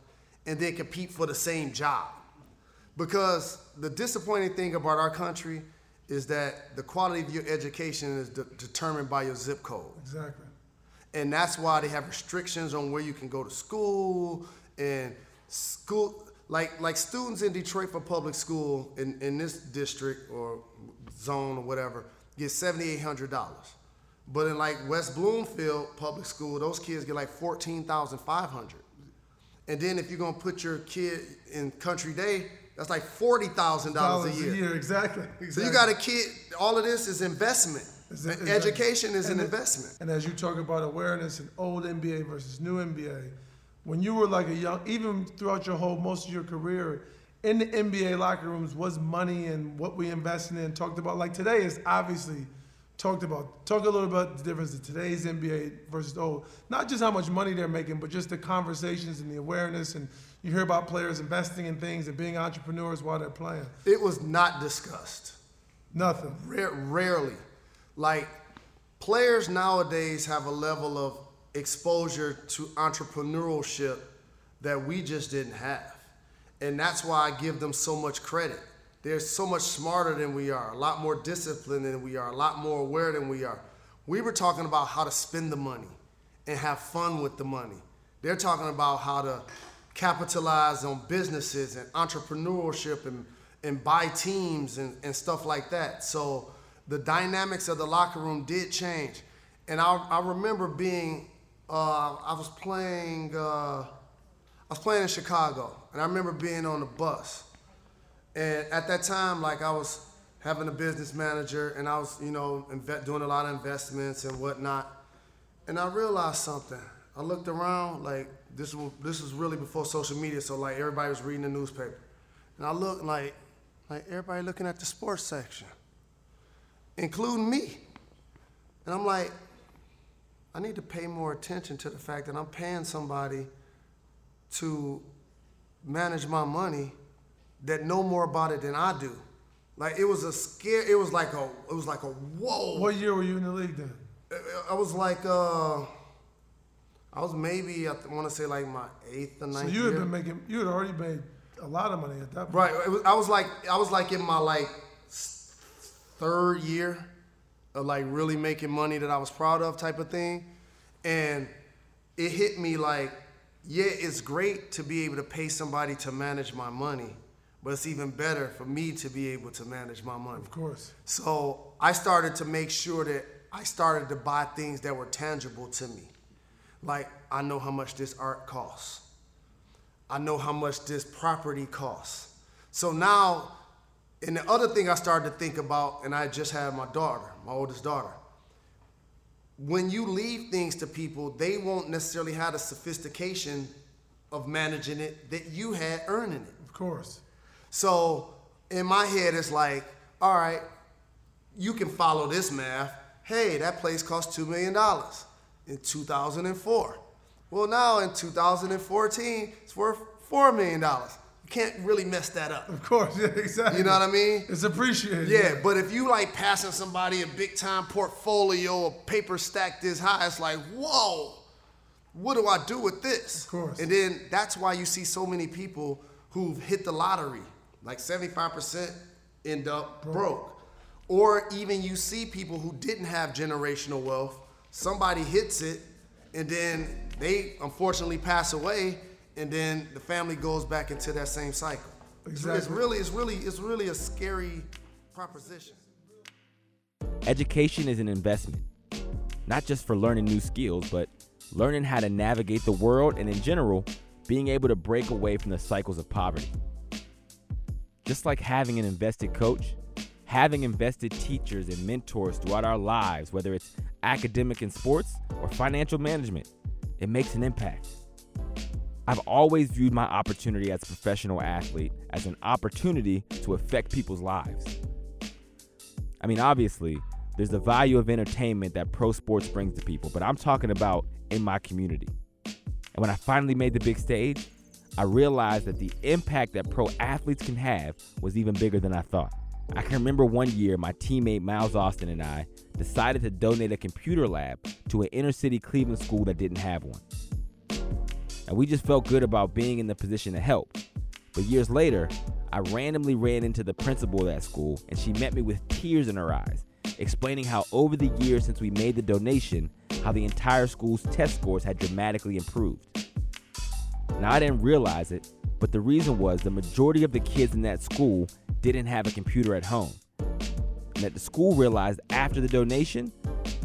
and then compete for the same job. Because the disappointing thing about our country is that the quality of your education is de- determined by your zip code. Exactly. And that's why they have restrictions on where you can go to school and school like like students in Detroit for public school in, in this district or zone or whatever get seventy eight hundred dollars. But in like West Bloomfield public school, those kids get like fourteen thousand five hundred. And then if you're gonna put your kid in country day, that's like forty thousand dollars a year. Exactly. So you got a kid. All of this is investment. Is it- Education is an the- investment. And as you talk about awareness and old NBA versus new NBA, when you were like a young, even throughout your whole most of your career, in the NBA locker rooms was money and what we invested in. Talked about like today is obviously talked about. Talk a little about the difference of today's NBA versus old. Not just how much money they're making, but just the conversations and the awareness. And you hear about players investing in things and being entrepreneurs while they're playing. It was not discussed. Nothing. Rare, rarely. Like players nowadays have a level of exposure to entrepreneurship that we just didn't have. And that's why I give them so much credit. They're so much smarter than we are, a lot more disciplined than we are, a lot more aware than we are. We were talking about how to spend the money and have fun with the money. They're talking about how to capitalize on businesses and entrepreneurship and, and buy teams and, and stuff like that. So the dynamics of the locker room did change. And I, I remember being, uh, I was playing, uh, I was playing in Chicago, and I remember being on the bus. And at that time, like I was having a business manager, and I was, you know, inve- doing a lot of investments and whatnot. And I realized something. I looked around, like this was this was really before social media, so like everybody was reading the newspaper. And I looked like like everybody looking at the sports section, including me. And I'm like, I need to pay more attention to the fact that I'm paying somebody to manage my money that know more about it than I do. Like it was a scare. It was like a. It was like a whoa. What year were you in the league then? I was like, uh, I was maybe I want to say like my eighth or ninth So you had year. been making, you had already made a lot of money at that point. Right. It was, I was like, I was like in my like third year of like really making money that I was proud of, type of thing, and it hit me like, yeah, it's great to be able to pay somebody to manage my money, but it's even better for me to be able to manage my money. Of course. So I started to make sure that I started to buy things that were tangible to me. Like, I know how much this art costs. I know how much this property costs. So now, and the other thing I started to think about, and I just had my daughter, my oldest daughter. When you leave things to people, they won't necessarily have the sophistication of managing it that you had earning it. Of course. So in my head, it's like, all right, you can follow this math. Hey, that place cost $2 million in 2004. Well, now in 2014, it's worth $4 million. You can't really mess that up. Of course. Yeah, exactly. You know what I mean? It's appreciated. Yeah, but if you like passing somebody a big time portfolio, a paper stack this high, it's like, whoa, what do I do with this? Of course. And then that's why you see so many people who've hit the lottery, like 75% end up broke. Or even you see people who didn't have generational wealth, somebody hits it, and then they unfortunately pass away, and then the family goes back into that same cycle. It's- It's really, it's really, it's really a scary proposition. Education is an investment, not just for learning new skills, but learning how to navigate the world and, in general, being able to break away from the cycles of poverty. Just like having an invested coach, having invested teachers and mentors throughout our lives, whether it's academic and sports or financial management, it makes an impact. I've always viewed my opportunity as a professional athlete as an opportunity to affect people's lives. I mean, obviously, there's the value of entertainment that pro sports brings to people, but I'm talking about in my community. And when I finally made the big stage, I realized that the impact that pro athletes can have was even bigger than I thought. I can remember one year my teammate Miles Austin and I decided to donate a computer lab to an inner city Cleveland school that didn't have one. And we just felt good about being in the position to help. But years later, I randomly ran into the principal of that school, and she met me with tears in her eyes, explaining how over the years since we made the donation, how the entire school's test scores had dramatically improved. Now, I didn't realize it, but the reason was the majority of the kids in that school didn't have a computer at home. And that the school realized after the donation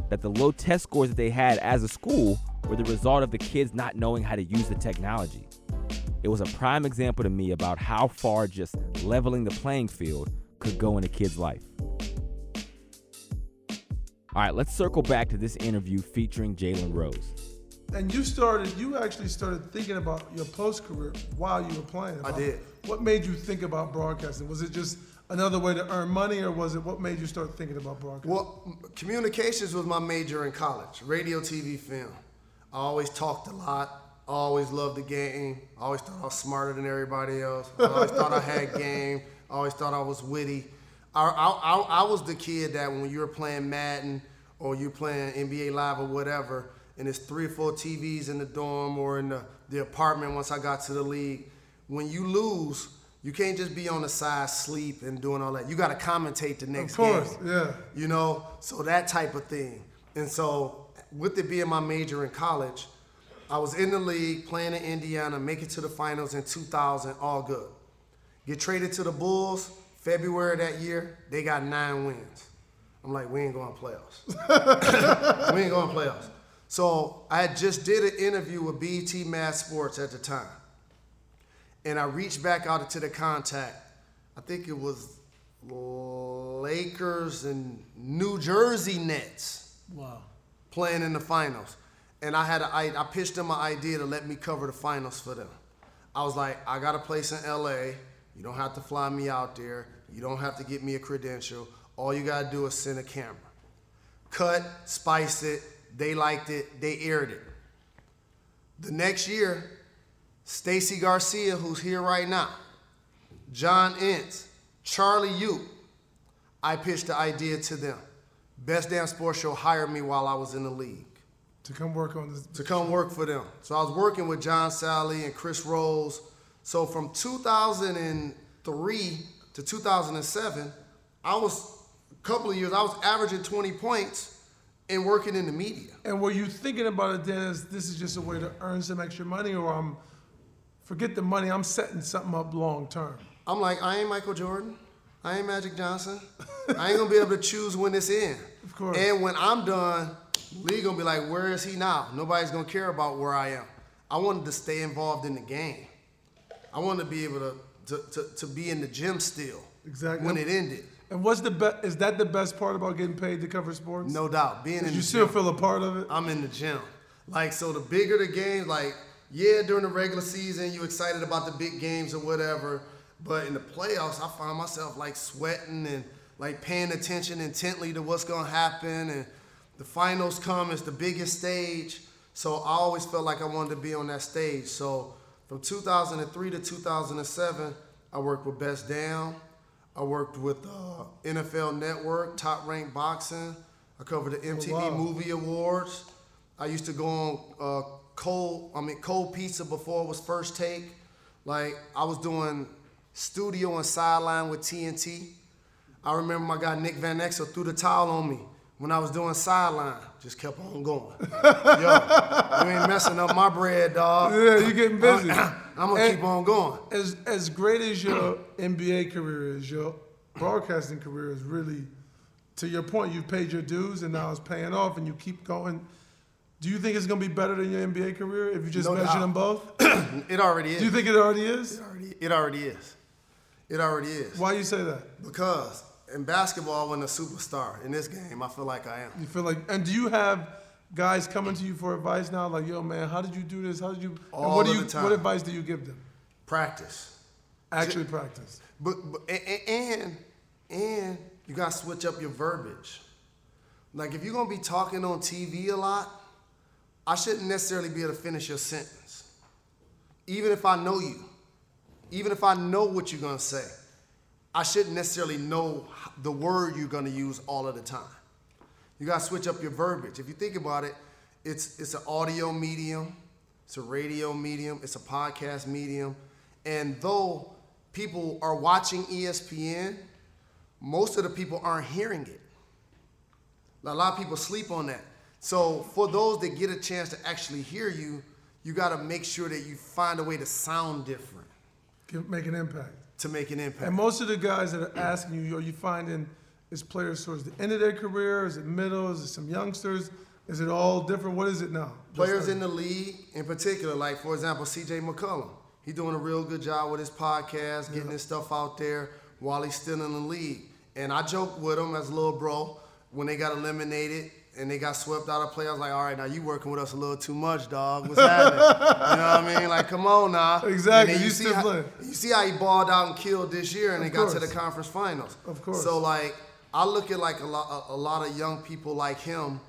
that the low test scores that they had as a school were the result of the kids not knowing how to use the technology. It was a prime example to me about how far just leveling the playing field could go in a kid's life. All right, let's circle back to this interview featuring Jalen Rose. And you started, you actually started thinking about your post career while you were playing. I did. What made you think about broadcasting? Was it just another way to earn money, or was it what made you start thinking about broadcasting? Well, communications was my major in college. Radio, TV, film. I always talked a lot. I always loved the game. I always thought I was smarter than everybody else. I always thought I had game. I always thought I was witty. I, I, I, I was the kid that when you were playing Madden or you playing NBA Live or whatever, and there's three or four TVs in the dorm or in the, the apartment once I got to the league, when you lose, you can't just be on the side sleep and doing all that. You got to commentate the next game. of course, game yeah. you know so that type of thing and so with it being my major in college, I was in the league playing in Indiana, make it to the finals in 2000, all good. Get traded to the Bulls February of that year, they got nine wins. I'm like, we ain't going to playoffs. we ain't going to playoffs. So I just did an interview with BET Mad Sports at the time. And I reached back out to the contact. I think it was Lakers and New Jersey Nets Wow. playing in the finals. And I had a, I, I pitched them an idea to let me cover the finals for them. I was like, I got a place in LA. You don't have to fly me out there. You don't have to get me a credential. All you gotta do is send a camera. Cut, spice it. They liked it. They aired it. The next year, Stacy Garcia, who's here right now, John Ince, Charlie Ute, I pitched the idea to them. Best Damn Sports Show hired me while I was in the league To come work on this. to come work for them. So I was working with John Salley and Chris Rose. So from 2003 to 2007, I was a couple of years. I was averaging 20 points and working in the media. And were you thinking about it then as this is just a way to earn some extra money, or I'm forget the money, I'm setting something up long term? I'm like, I ain't Michael Jordan. I ain't Magic Johnson. I ain't gonna be able to choose when it's in. Of course. And when I'm done, Lee gonna be like, where is he now? Nobody's gonna care about where I am. I wanted to stay involved in the game. I wanted to be able to to, to, to be in the gym still. Exactly. When it ended. And what's the best? Is that the best part about getting paid to cover sports? No doubt. Being in you still gym. feel a part of it? I'm in the gym. Like so the bigger the game, like, yeah, during the regular season, you excited about the big games or whatever. But in the playoffs, I find myself like sweating and like paying attention intently to what's gonna happen. And the finals come, it's the biggest stage. So I always felt like I wanted to be on that stage. So from 2003 to 2007, I worked with Best Damn. I worked with uh, NFL Network, Top Rank Boxing. I covered the MTV wow. Movie Awards. I used to go on uh, cold, I mean cold pizza before it was first take. Like I was doing studio and sideline with TNT. I remember my guy Nick Van Exel threw the towel on me when I was doing sideline. Just kept on going. Yo, you ain't messing up my bread, dog. Yeah, you getting busy. I'm gonna And- keep on going. As as great as your NBA career is, your broadcasting career is really, to your point, you've paid your dues and now it's paying off, and you keep going. Do you think it's gonna be better than your NBA career if you just No measure doubt. them both? It already is. Do you think it already is? it already, it already is. It already is. Why you say that? Because in basketball, when a superstar in this game, I feel like I am. You feel like, and do you have guys coming to you for advice now? Like, yo, man, how did you do this? How did you? and All what do you? What advice do you give them? Practice. Actually, practice. But, but and, and and you gotta switch up your verbiage. Like if you're gonna be talking on TV a lot, I shouldn't necessarily be able to finish your sentence. Even if I know you, even if I know what you're gonna say, I shouldn't necessarily know the word you're gonna use all of the time. You gotta switch up your verbiage. If you think about it, it's it's an audio medium, it's a radio medium, it's a podcast medium, and though people are watching ESPN, most of the people aren't hearing it. A lot of people sleep on that. So for those that get a chance to actually hear you, you gotta make sure that you find a way to sound different make an impact. to make an impact. And most of the guys that are asking you, are you finding is players towards the end of their career? Is it middle? Is it some youngsters? Is it all different? What is it now? players in the league in particular, like for example, CJ McCollum. He's doing a real good job with his podcast, getting his stuff out there while he's still in the league. And I joked with him as a little bro when they got eliminated and they got swept out of play. I was like, all right, now you working with us a little too much, dog. What's happening? you know what I mean? Like, come on now. Exactly, then you see how. You see how he balled out and killed this year, and Of they got to the conference finals. Of course. So like, I look at like a lot, a, lot of young people like him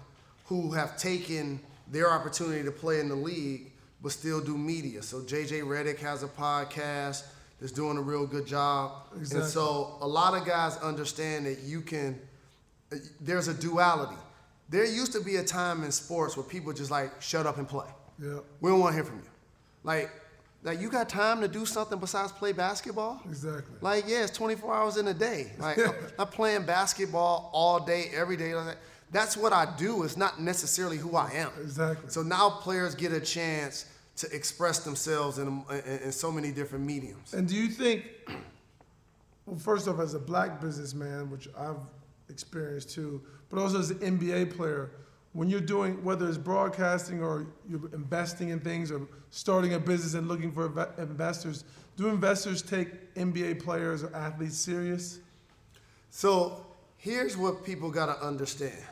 who have taken their opportunity to play in the league but still do media. So JJ Redick has a podcast that's doing a real good job. Exactly. And so a lot of guys understand that you can uh, there's a duality. There used to be a time in sports where people just like shut up and play. Yeah, We don't want to hear from you. Like like you got time to do something besides play basketball? exactly. Like, yeah, it's 24 hours in a day. Like, I'm, I'm playing basketball all day, every day. Like, that's what I do. It's not necessarily who I am. Exactly. So now players get a chance to express themselves in, in, in so many different mediums. And do you think, well, first off, as a black businessman, which I've experienced too, but also as an NBA player, when you're doing, whether it's broadcasting or you're investing in things or starting a business and looking for investors, do investors take NBA players or athletes serious? So here's what people got to understand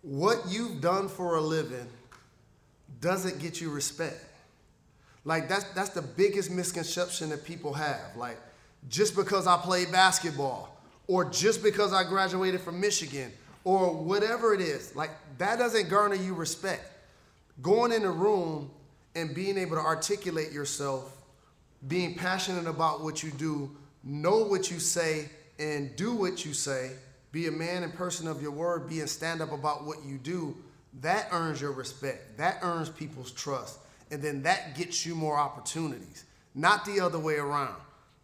what you've done for a living doesn't get you respect. Like that's that's the biggest misconception that people have. Like just because I played basketball or just because I graduated from Michigan or whatever it is, like that doesn't garner you respect. Going in a room and being able to articulate yourself, being passionate about what you do, know what you say and do what you say, be a man and person of your word, being stand up about what you do, that earns your respect. That earns people's trust. And then that gets you more opportunities, not the other way around.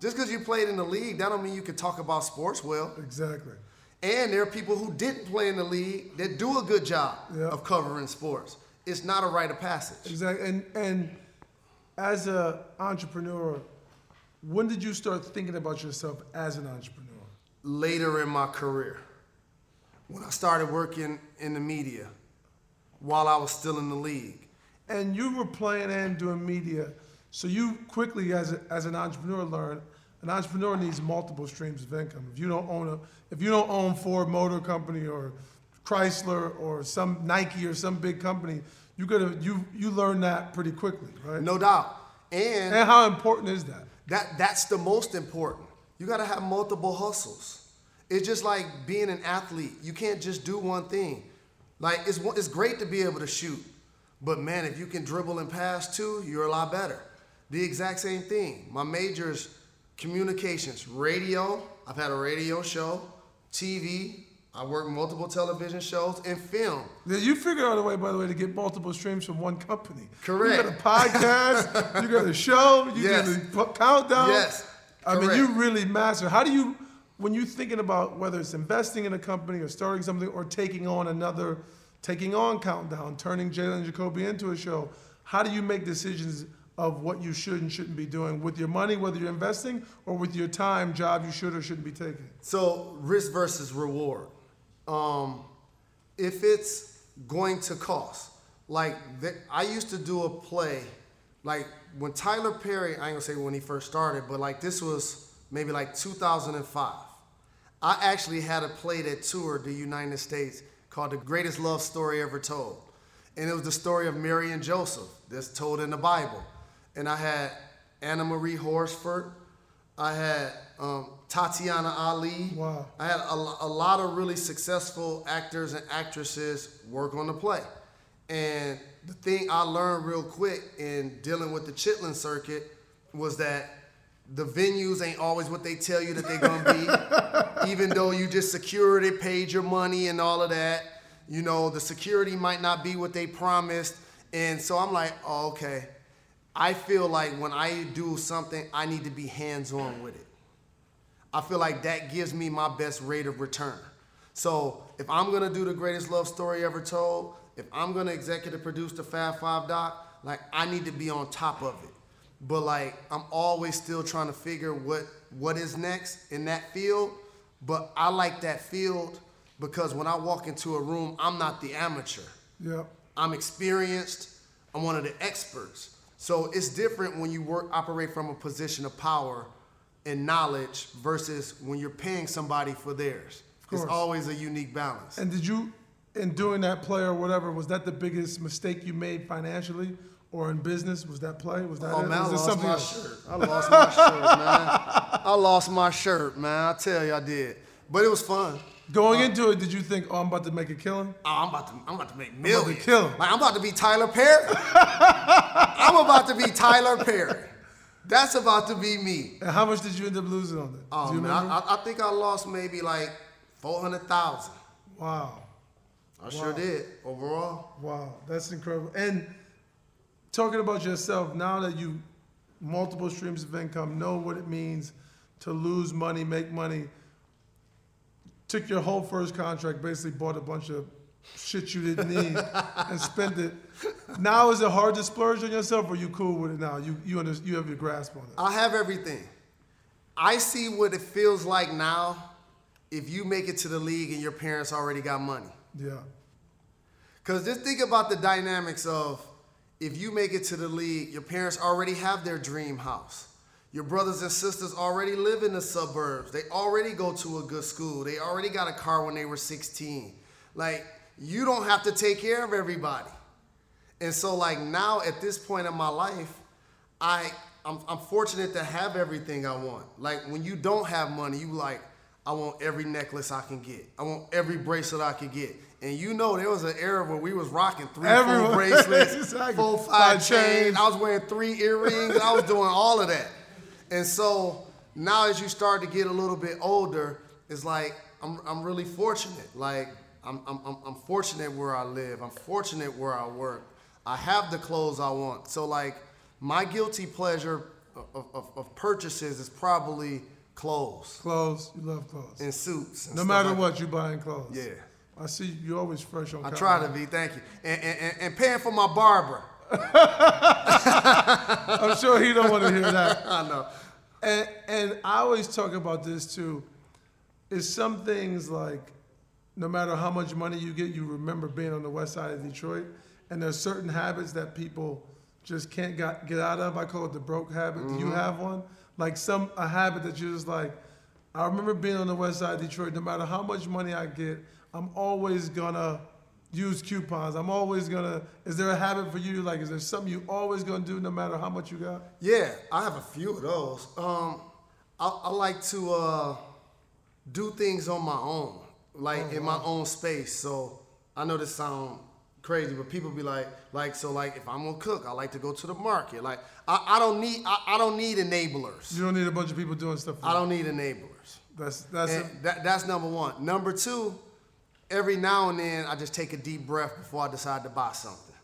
Just because you played in the league, that don't mean you can talk about sports well. Exactly. And there are people who didn't play in the league that do a good job Yeah. of covering sports. It's not a rite of passage. Exactly. And and as an entrepreneur, when did you start thinking about yourself as an entrepreneur? later in my career when I started working in the media while I was still in the league. And you were playing and doing media, so you quickly, as, a, as an entrepreneur, learned an entrepreneur needs multiple streams of income. If you don't own a, if you don't own Ford Motor Company or Chrysler or some Nike or some big company, you gotta you you learn that pretty quickly, right? No doubt. And And how important is that? that that's the most important. You got to have multiple hustles. It's just like being an athlete. You can't just do one thing. Like it's one- it's great to be able to shoot, but man, if you can dribble and pass too, you're a lot better. The exact same thing. My majors communications, radio, I've had a radio show, TV, I work multiple television shows and film. Yeah, You figured out a way, by the way, to get multiple streams from one company. Correct. You got a podcast, you got a show, you Yes. got a countdown. Yes, I mean, you really master. How do you, when you're thinking about whether it's investing in a company or starting something or taking on another, taking on countdown, turning Jalen Jacoby into a show, how do you make decisions of what you should and shouldn't be doing with your money, whether you're investing or with your time, job you should or shouldn't be taking? So risk versus reward. Um, if it's going to cost, like the, I used to do a play, like when Tyler Perry, I ain't gonna say when he first started, but like this was maybe like 2005. I actually had a play that toured the United States called The Greatest Love Story Ever Told. And it was the story of Mary and Joseph that's told in the Bible. And I had Anna Maria Horsford, I had um, Tatyana Ali. Wow. I had a, a lot of really successful actors and actresses work on the play. And the thing I learned real quick in dealing with the Chitlin circuit was that the venues ain't always what they tell you that they're gonna be. Even though you just secured it, paid your money and all of that, you know, the security might not be what they promised. And so I'm like, oh, okay. I feel like when I do something, I need to be hands on with it. I feel like that gives me my best rate of return. So if I'm gonna do the greatest love story ever told, if I'm gonna executive produce the Fab Five doc, like I need to be on top of it. But like I'm always still trying to figure what what is next in that field. But I like that field because when I walk into a room, I'm not the amateur. Yep. I'm experienced. I'm one of the experts. So it's different when you work operate from a position of power and knowledge versus when you're paying somebody for theirs. It's always a unique balance. And did you, in doing that play or whatever, was that the biggest mistake you made financially or in business? Was that play? Was that Oh it? man, I was there lost something my else? shirt. I lost my shirt, man. I lost my shirt, man. I tell you, I did. But it was fun. Going uh, into it, did you think, oh, I'm about to make a killing? Oh, I'm about to, I'm about to make to millions. kill 'em. Like I'm about to be Tyler Perry. I'm about to be Tyler Perry. That's about to be me. And how much did you end up losing on that? Oh Do you man. I, I, think I lost maybe like four hundred thousand. wow. I sure did overall. Wow, that's incredible. And talking about yourself, now that you multiple streams of income, know what it means to lose money, make money. Took your whole first contract, basically bought a bunch of shit you didn't need and spent it. Now is it hard to splurge on yourself, or you cool with it now? You you under, you have your grasp on it. I have everything. I see what it feels like now if you make it to the league and your parents already got money. Yeah. Because just think about the dynamics of if you make it to the league, your parents already have their dream house. Your brothers and sisters already live in the suburbs. They already go to a good school. They already got a car when they were 16. Like, you don't have to take care of everybody. And so, like, now at this point in my life, I, I'm, I'm fortunate to have everything I want. Like, when you don't have money, you like, I want every necklace I can get. I want every bracelet I can get. And you know, there was an era where we was rocking three, Everyone- four bracelets, Exactly. four, five Five chains. chains. I was wearing three earrings. I was doing all of that. And so now, as you start to get a little bit older, it's like I'm, I'm really fortunate. Like I'm, I'm, I'm- fortunate where I live. I'm fortunate where I work. I have the clothes I want. So like my guilty pleasure of, of, of purchases is probably clothes Clothes, you love clothes. and suits. and No matter like what, you're buying clothes. Yeah. I see you're always fresh on. I try to be. Thank you. And, and, and paying for my barber. I'm sure he don't want to hear that. I know. And and I always talk about this too. Is some things like, no matter how much money you get, you remember being on the west side of Detroit, and there's certain habits that people just can't got, get out of. I call it the broke habit. Do you mm-hmm. have one? Like some a habit that you're just like, I remember being on the west side of Detroit. No matter how much money I get, I'm always gonna use coupons. I'm always gonna. Is there a habit for you? Like, is there something you always gonna do no matter how much you got? Yeah, I have a few of those. Um, I, I like to uh, do things on my own, like in my own space. So I know this sound crazy, but people be like, like so, like if I'm gonna cook, I like to go to the market. Like I, I don't need, I, I don't need enablers. You don't need a bunch of people doing stuff. For I you. don't need enablers. That's that's And that, that's number one. Number two, every now and then I just take a deep breath before I decide to buy something.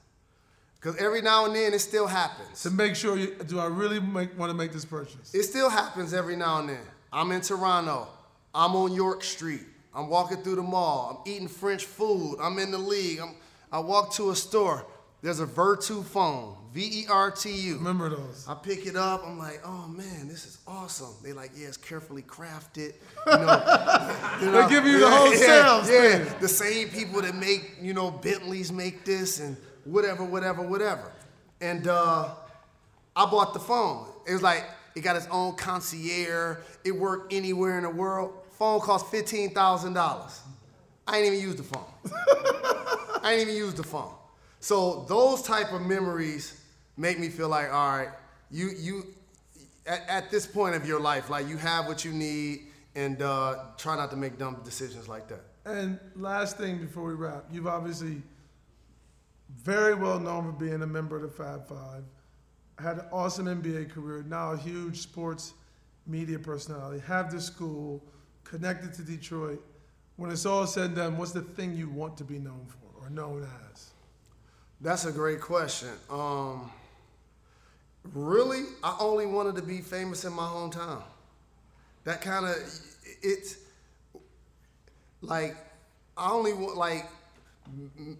Because every now and then it still happens. to make sure you do. I really make, want to make this purchase. It still happens every now and then. I'm in Toronto. I'm on York Street. I'm walking through the mall. I'm eating French food. I'm in the league. I'm, I walk to a store. There's a Vertu phone, V E R T U. Remember those? I pick it up. I'm like, oh man, this is awesome. They like, yeah, it's carefully crafted. You know, you They give you the whole sales Yeah, thing. the same people that make you know Bentleys make this and whatever, whatever, whatever. And uh, I bought the phone. It was like it got its own concierge. It worked anywhere in the world. Phone cost fifteen thousand dollars. I ain't even used the phone. I ain't even used the phone. So those type of memories make me feel like, all right, you you at, at this point of your life, like you have what you need, and uh, try not to make dumb decisions like that. And last thing before we wrap, you've obviously very well known for being a member of the Fab Five, had an awesome NBA career, now a huge sports media personality, have the school, connected to Detroit. When it's all said and done, what's the thing you want to be known for or known as? That's a great question. Um, really, I only wanted to be famous in my hometown. That kind of it's like I only want like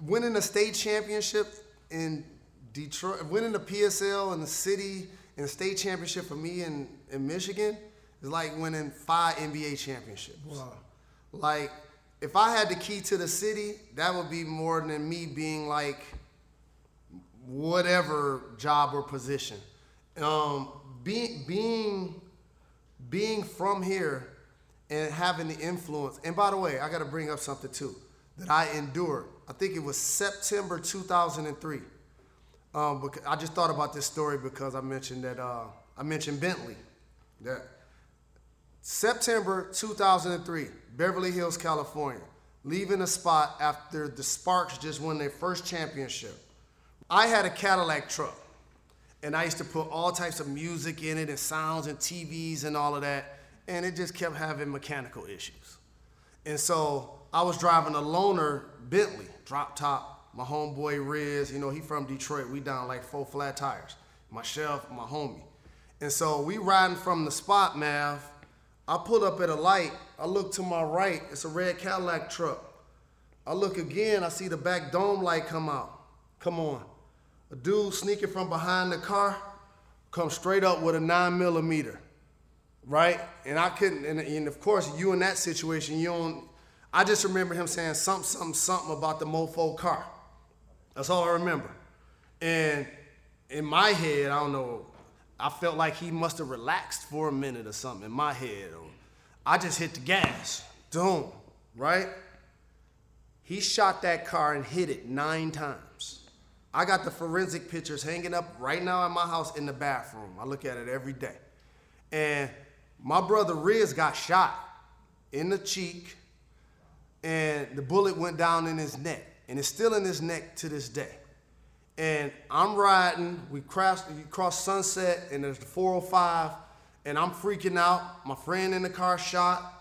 winning a state championship in Detroit, winning the PSL in the city and state championship for me in, in Michigan is like winning five NBA championships. Wow. Like, if I had the key to the city, that would be more than me being like whatever job or position. Um, being being being from here and having the influence. And by the way, I got to bring up something too that I endured. I think it was September 2003. Um, I just thought about this story because I mentioned that uh, I mentioned Bentley. That September 2003, Beverly Hills, California, leaving a spot after the Sparks just won their first championship. I had a Cadillac truck, and I used to put all types of music in it and sounds and TVs and all of that, and it just kept having mechanical issues. And so I was driving a loaner Bentley, drop top, my homeboy Riz, you know, he from Detroit. We down like four flat tires. Myself, my homie. And so we riding from the spot, Mav, I pull up at a light. I look to my right. It's a red Cadillac truck. I look again. I see the back dome light come out. Come on. A dude sneaking from behind the car comes straight up with a nine millimeter, right? And I couldn't. And, and of course, you in that situation, you don't. I just remember him saying something, something, something about the mofo car. That's all I remember. And in my head, I don't know, I felt like he must have relaxed for a minute or something in my head. I just hit the gas. Boom, right? He shot that car and hit it nine times. I got the forensic pictures hanging up right now in my house in the bathroom. I look at it every day. And my brother Riz got shot in the cheek, and the bullet went down in his neck, and it's still in his neck to this day. And I'm riding, we cross, we cross Sunset, and there's the 405, and I'm freaking out. My friend in the car shot.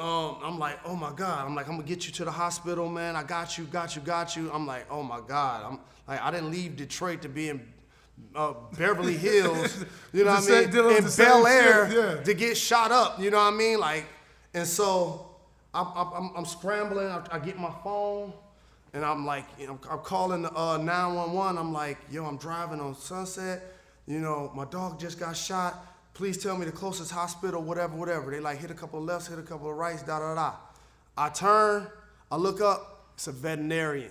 Um, I'm like, oh my God. I'm like, I'm gonna get you to the hospital, man. I got you, got you, got you. I'm like, oh my God. I'm like, I didn't leave Detroit to be in uh, Beverly Hills, you know what I mean, in Bel Air yeah. to get shot up, you know what I mean? Like, and so I'm, I'm, I'm scrambling. I, I get my phone. And I'm like, you know, I'm calling the uh, 911. I'm like, yo, I'm driving on Sunset. You know, my dog just got shot. Please tell me the closest hospital, whatever, whatever. They like hit a couple of lefts, hit a couple of rights, da da da. I turn, I look up, it's a veterinarian.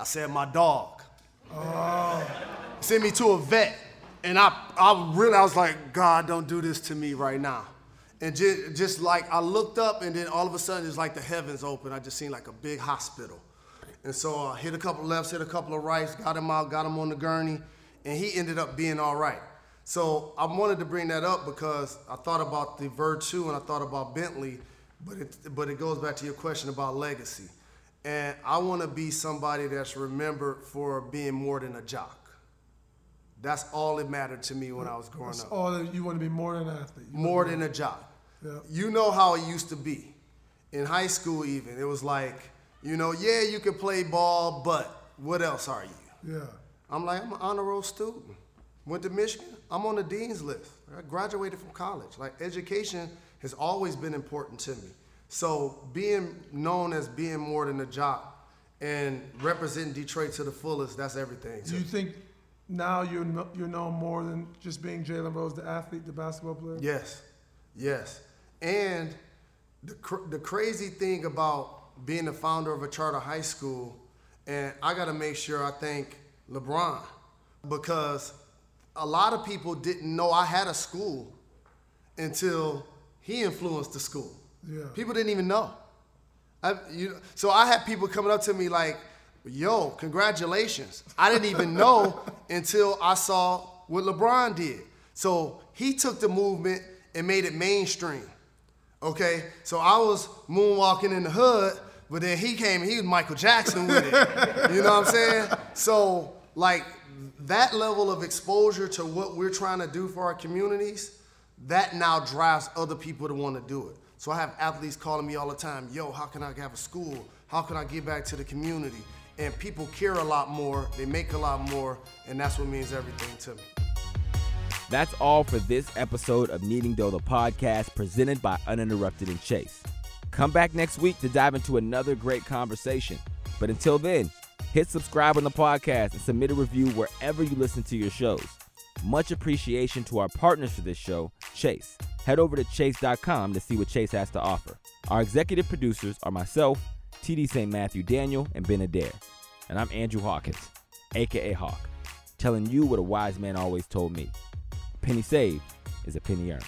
I said, my dog. Oh. Send me to a vet. And I, I really, I was like, God, don't do this to me right now. And just, just like I looked up, and then all of a sudden, it's like the heavens open. I just seen like a big hospital. And so I hit a couple of lefts, hit a couple of rights, got him out, got him on the gurney, and he ended up being all right. So I wanted to bring that up because I thought about the 2 and I thought about Bentley, but it, but it goes back to your question about legacy. And I want to be somebody that's remembered for being more than a jock. That's all that mattered to me when I was growing that's up. All that you want to be more than an athlete. You more than a jock. Yeah. You know how it used to be. In high school, even, it was like, you know, yeah, you can play ball, but what else are you? Yeah. I'm like, I'm an honor roll student. Went to Michigan. I'm on the dean's list. I graduated from college. Like education has always been important to me. So being known as being more than a job and representing Detroit to the fullest, that's everything. Do you think now you're you're known more than just being Jalen Rose, the athlete, the basketball player? Yes, yes. And the cr- the crazy thing about being the founder of a charter high school, and I got to make sure I thank LeBron because a lot of people didn't know I had a school until he influenced the school. Yeah. People didn't even know. I, you, so I had people coming up to me like, "Yo, congratulations!" I didn't even know until I saw what LeBron did. So he took the movement and made it mainstream. Okay, so I was moonwalking in the hood, but then he came and he was Michael Jackson with it. you know what I'm saying? So, like, that level of exposure to what we're trying to do for our communities, that now drives other people to want to do it. So I have athletes calling me all the time, yo, how can I have a school? How can I give back to the community? And people care a lot more, they make a lot more, and that's what means everything to me. That's all for this episode of Kneading Dough, the podcast presented by Uninterrupted and Chase. Come back next week to dive into another great conversation. But until then, hit subscribe on the podcast and submit a review wherever you listen to your shows. Much appreciation to our partners for this show, Chase. Head over to chase.com to see what Chase has to offer. Our executive producers are myself, TD St. Matthew Daniel, and Ben Adair. And I'm Andrew Hawkins, aka Hawk, telling you what a wise man always told me. A penny saved is a penny earned.